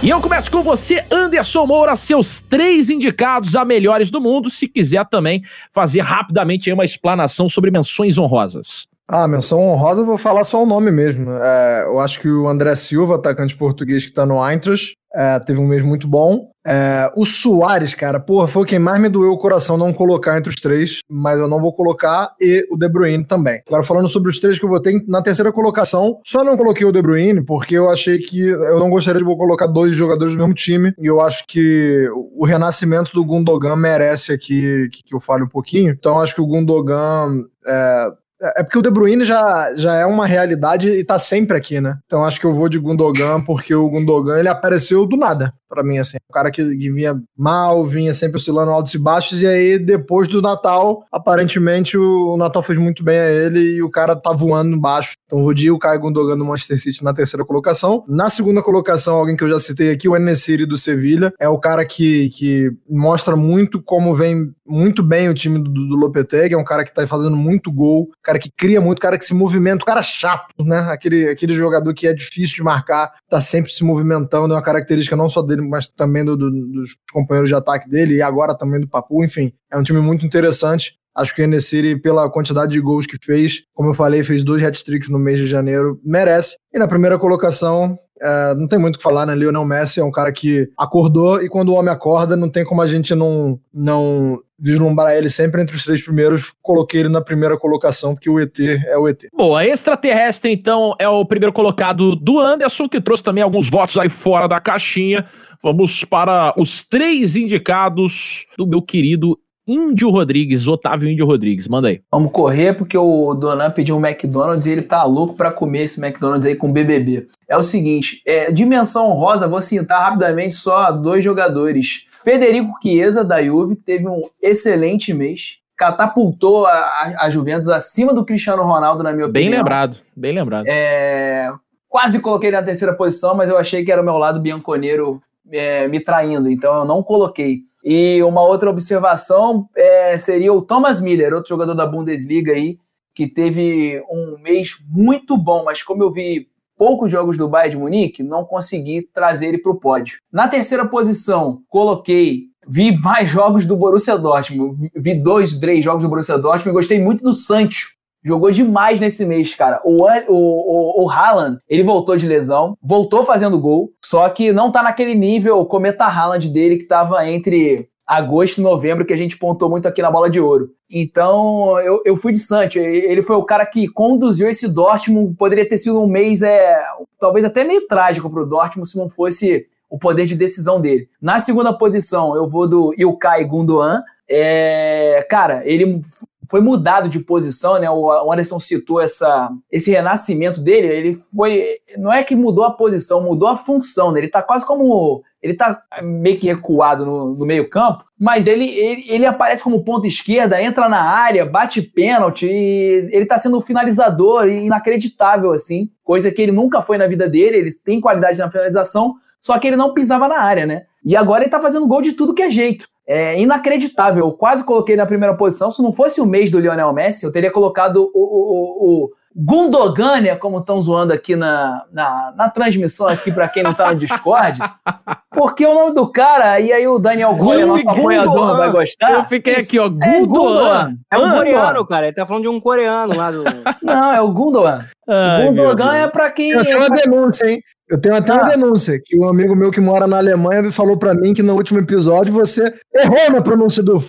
E eu começo com você, Anderson Moura, seus três indicados a melhores do mundo. Se quiser também fazer rapidamente uma explanação sobre menções honrosas. Ah, menção honrosa, vou falar só o nome mesmo. É, eu acho que o André Silva, atacante português que tá no Eintracht, é, teve um mês muito bom. É, o Soares, cara, porra, foi quem mais me doeu o coração não colocar entre os três, mas eu não vou colocar, e o De Bruyne também. Agora, falando sobre os três que eu votei, na terceira colocação, só não coloquei o De Bruyne porque eu achei que eu não gostaria de colocar dois jogadores do mesmo time, e eu acho que o renascimento do Gundogan merece aqui que, que eu fale um pouquinho. Então, acho que o Gundogan é, é porque o De Bruyne já, já é uma realidade e tá sempre aqui, né? Então acho que eu vou de Gundogan, porque o Gundogan ele apareceu do nada, pra mim, assim. Um cara que, que vinha mal, vinha sempre oscilando altos e baixos, e aí depois do Natal, aparentemente o, o Natal fez muito bem a ele e o cara tá voando baixo. Então vou de o Caio Gundogan do Manchester City na terceira colocação. Na segunda colocação, alguém que eu já citei aqui, o Enesiri do Sevilha. É o cara que, que mostra muito como vem muito bem o time do, do Lopetegui, é um cara que tá fazendo muito gol, cara que cria muito, cara que se movimenta, um cara chato, né? Aquele, aquele jogador que é difícil de marcar, tá sempre se movimentando, é uma característica não só dele, mas também do- do- dos companheiros de ataque dele e agora também do Papu, enfim, é um time muito interessante. Acho que o Enesiri, pela quantidade de gols que fez, como eu falei, fez dois hat-tricks no mês de janeiro, merece. E na primeira colocação, é, não tem muito o que falar, né? Lionel Messi é um cara que acordou e quando o homem acorda, não tem como a gente não, não vislumbrar ele sempre entre os três primeiros. Coloquei ele na primeira colocação, porque o ET é o ET. Boa, extraterrestre, então, é o primeiro colocado do Anderson, que trouxe também alguns votos aí fora da caixinha. Vamos para os três indicados do meu querido Índio Rodrigues, Otávio Índio Rodrigues. Manda aí. Vamos correr porque o Donan pediu um McDonald's e ele tá louco pra comer esse McDonald's aí com BBB. É o seguinte, é, dimensão honrosa, vou citar rapidamente só dois jogadores. Federico Chiesa, da Juve, que teve um excelente mês, catapultou a, a- Juventus acima do Cristiano Ronaldo, na minha Bem opinião. lembrado, bem lembrado. É, quase coloquei ele na terceira posição, mas eu achei que era o meu lado bianconeiro é, me traindo, então eu não coloquei. E uma outra observação é, seria o Thomas Miller, outro jogador da Bundesliga aí, que teve um mês muito bom, mas como eu vi poucos jogos do Bayern de Munique, não consegui trazer ele para o pódio. Na terceira posição, coloquei, vi mais jogos do Borussia Dortmund, vi dois, três jogos do Borussia Dortmund, gostei muito do Sancho, Jogou demais nesse mês, cara. O, o, o, o Haaland, ele voltou de lesão, voltou fazendo gol, só que não tá naquele nível cometa Haaland dele que tava entre agosto e novembro, que a gente pontou muito aqui na bola de ouro. Então, eu, eu fui de Sancho. Ele foi o cara que conduziu esse Dortmund. Poderia ter sido um mês, é, talvez até meio trágico pro Dortmund se não fosse o poder de decisão dele. Na segunda posição, eu vou do Ilkay Gundogan. É, cara, ele foi mudado de posição, né? O Anderson citou essa, esse renascimento dele. Ele foi. Não é que mudou a posição, mudou a função. Né? Ele tá quase como. Ele tá meio que recuado no, no meio-campo, mas ele, ele, ele aparece como ponta esquerda, entra na área, bate pênalti, e ele tá sendo um finalizador inacreditável, assim. Coisa que ele nunca foi na vida dele. Ele tem qualidade na finalização, só que ele não pisava na área, né? E agora ele tá fazendo gol de tudo que é jeito. É inacreditável. Eu quase coloquei na primeira posição. Se não fosse o mês do Lionel Messi, eu teria colocado o, o, o Gundogan, né, como estão zoando aqui na, na, na transmissão aqui para quem não tá no Discord. Porque o nome do cara, e aí o Daniel Goya, nosso apoiador, vai gostar. Eu fiquei aqui, ó, É Gundogan. Gundogan. É um Ah, coreano, cara. Ele tá falando de um coreano lá do. Não, é o Gundogan. Ai, o Gundogan é para quem. Eu tenho uma denúncia, hein? Eu tenho até uma Ah. denúncia, que um amigo meu que mora na Alemanha falou pra mim que no último episódio você errou na pronúncia do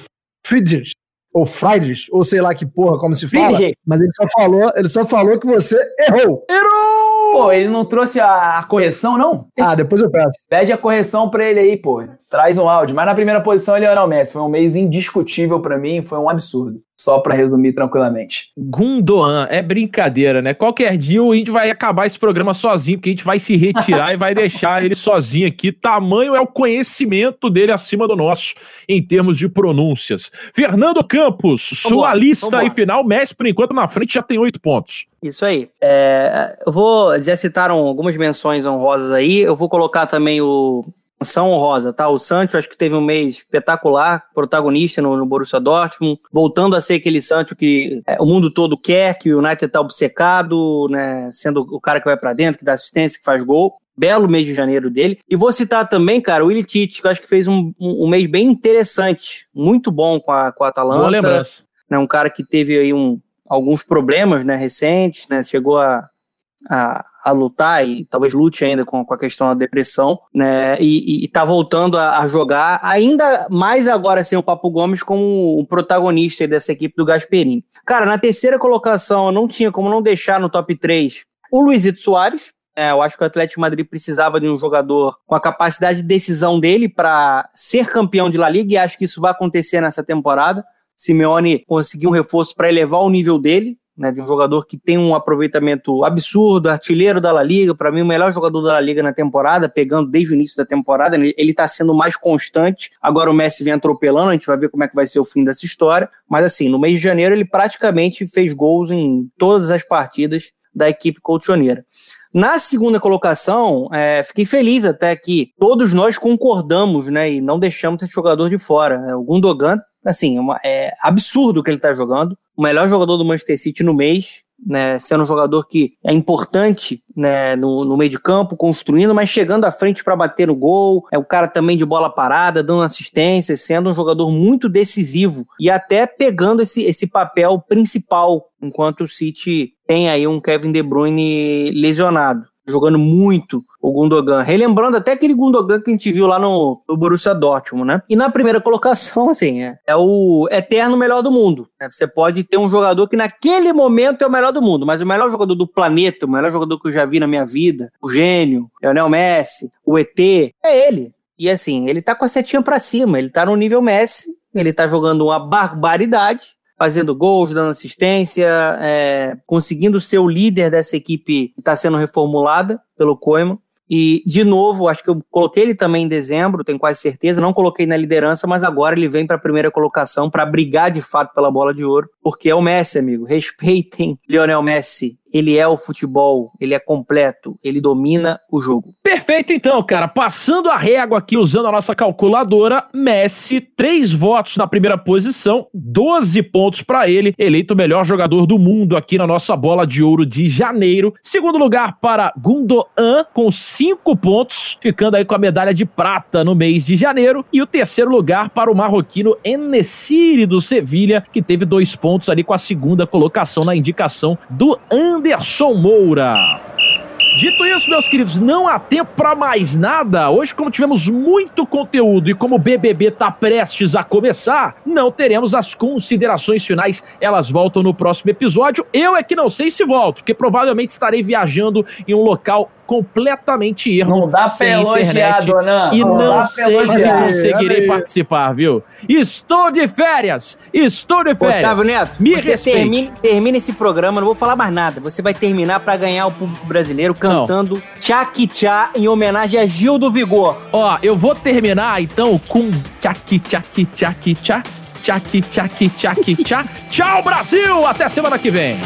Friedrich, ou Friedrich, ou sei lá que porra, como se fala, Friedrich. mas ele só falou, ele só falou que você errou. Pô, ele não trouxe a, correção, não? Ah, depois eu peço. Pede a correção pra ele aí, pô. Traz um áudio. Mas na primeira posição ele é o Messi. Foi um mês indiscutível pra mim, foi um absurdo. Só pra resumir tranquilamente. Gundogan, é brincadeira, né? Qualquer dia o Indy vai acabar esse programa sozinho, porque a gente vai se retirar e vai deixar ele sozinho aqui. Tamanho é o conhecimento dele acima do nosso, em termos de pronúncias. Fernando Campos, sua lista vambora. e final, Messi, por enquanto, na frente já tem oito pontos. Isso aí. É, eu vou. Já citaram algumas menções honrosas aí. Eu vou colocar também o. Menção honrosa, tá? O Sancho acho que teve um mês espetacular, protagonista no, no Borussia Dortmund, voltando a ser aquele Sancho que é, o mundo todo quer, que o United tá obcecado, né? Sendo o cara que vai pra dentro, que dá assistência, que faz gol. Belo mês de janeiro dele. E vou citar também, cara, o Ilitich, que eu acho que fez um, um, um mês bem interessante, muito bom com a, com a Atalanta Boa lembrança. né, um cara que teve aí um, alguns problemas né, recentes, né, chegou a, a, a lutar e talvez lute ainda com, com a questão da depressão, né, e, e, e tá voltando a, a jogar, ainda mais agora sem o Papo Gomes como o protagonista dessa equipe do Gasperini. Cara, na terceira colocação eu não tinha como não deixar no top 3 o Luizito Soares, é, eu acho que o Atlético Madrid precisava de um jogador com a capacidade de decisão dele para ser campeão de La Liga e acho que isso vai acontecer nessa temporada. Simeone conseguiu um reforço para elevar o nível dele, né, de um jogador que tem um aproveitamento absurdo, artilheiro da La Liga, para mim o melhor jogador da La Liga na temporada, pegando desde o início da temporada, ele, ele tá sendo mais constante. Agora o Messi vem atropelando, a gente vai ver como é que vai ser o fim dessa história, mas assim, no mês de janeiro ele praticamente fez gols em todas as partidas da equipe colchoneira. Na segunda colocação, é, fiquei feliz até que todos nós concordamos, né, e não deixamos esse jogador de fora. É, o Gundogan, assim, é, uma- é absurdo o que ele está jogando. O melhor jogador do Manchester City no mês, né, sendo um jogador que é importante né, no, no meio de campo, construindo, mas chegando à frente para bater no gol. É o cara também de bola parada, dando assistência, sendo um jogador muito decisivo e até pegando esse, esse papel principal enquanto o City tem aí um Kevin De Bruyne lesionado. Jogando muito o Gundogan. Relembrando até aquele Gundogan que a gente viu lá no, no Borussia Dortmund, né? E na primeira colocação, assim, é, é o eterno melhor do mundo. né? Você pode ter um jogador que naquele momento é o melhor do mundo, mas o melhor jogador do planeta, o melhor jogador que eu já vi na minha vida, o gênio, Lionel Messi, o ET, é ele. E assim, ele tá com a setinha pra cima, ele tá no nível Messi, ele tá jogando uma barbaridade, fazendo gols, dando assistência, é, conseguindo ser o líder dessa equipe que está sendo reformulada pelo Koeman. E, de novo, acho que eu coloquei ele também em dezembro, tenho quase certeza. Não coloquei na liderança, mas agora ele vem para a primeira colocação para brigar de fato pela bola de ouro, porque é o Messi, amigo. Respeitem Lionel Messi. Ele é o futebol, ele é completo, ele domina o jogo. Perfeito, então, cara. Passando a régua aqui, usando a nossa calculadora, Messi, três votos na primeira posição, 12 pontos pra ele, eleito o melhor jogador do mundo aqui na nossa bola de ouro de janeiro. Segundo lugar para Gundogan, com cinco pontos, ficando aí com a medalha de prata no mês de janeiro. E o terceiro lugar para o marroquino Enesiri do Sevilha, que teve dois pontos ali com a segunda colocação na indicação do Anderson Moura. Dito isso, meus queridos, não há tempo para mais nada. Hoje, como tivemos muito conteúdo e como o BBB tá prestes a começar, não teremos as considerações finais. Elas voltam no próximo episódio. Eu é que não sei se volto, porque provavelmente estarei viajando em um local completamente ermo, Não dá pra elogiar. Dona. E não, dá pra sei se conseguirei participar, viu? Estou de férias! Estou de férias! Otávio Neto, Me você respeite. termine, termina esse programa, não vou falar mais nada. Você vai terminar pra ganhar o público brasileiro cantando Tchaki Tchá em homenagem a Gil do Vigor. Ó, eu vou terminar então com tchaki tchaki tchaki tchá. Tchaki tchaki tchaki tchá. Tchau, Brasil! Até semana que vem.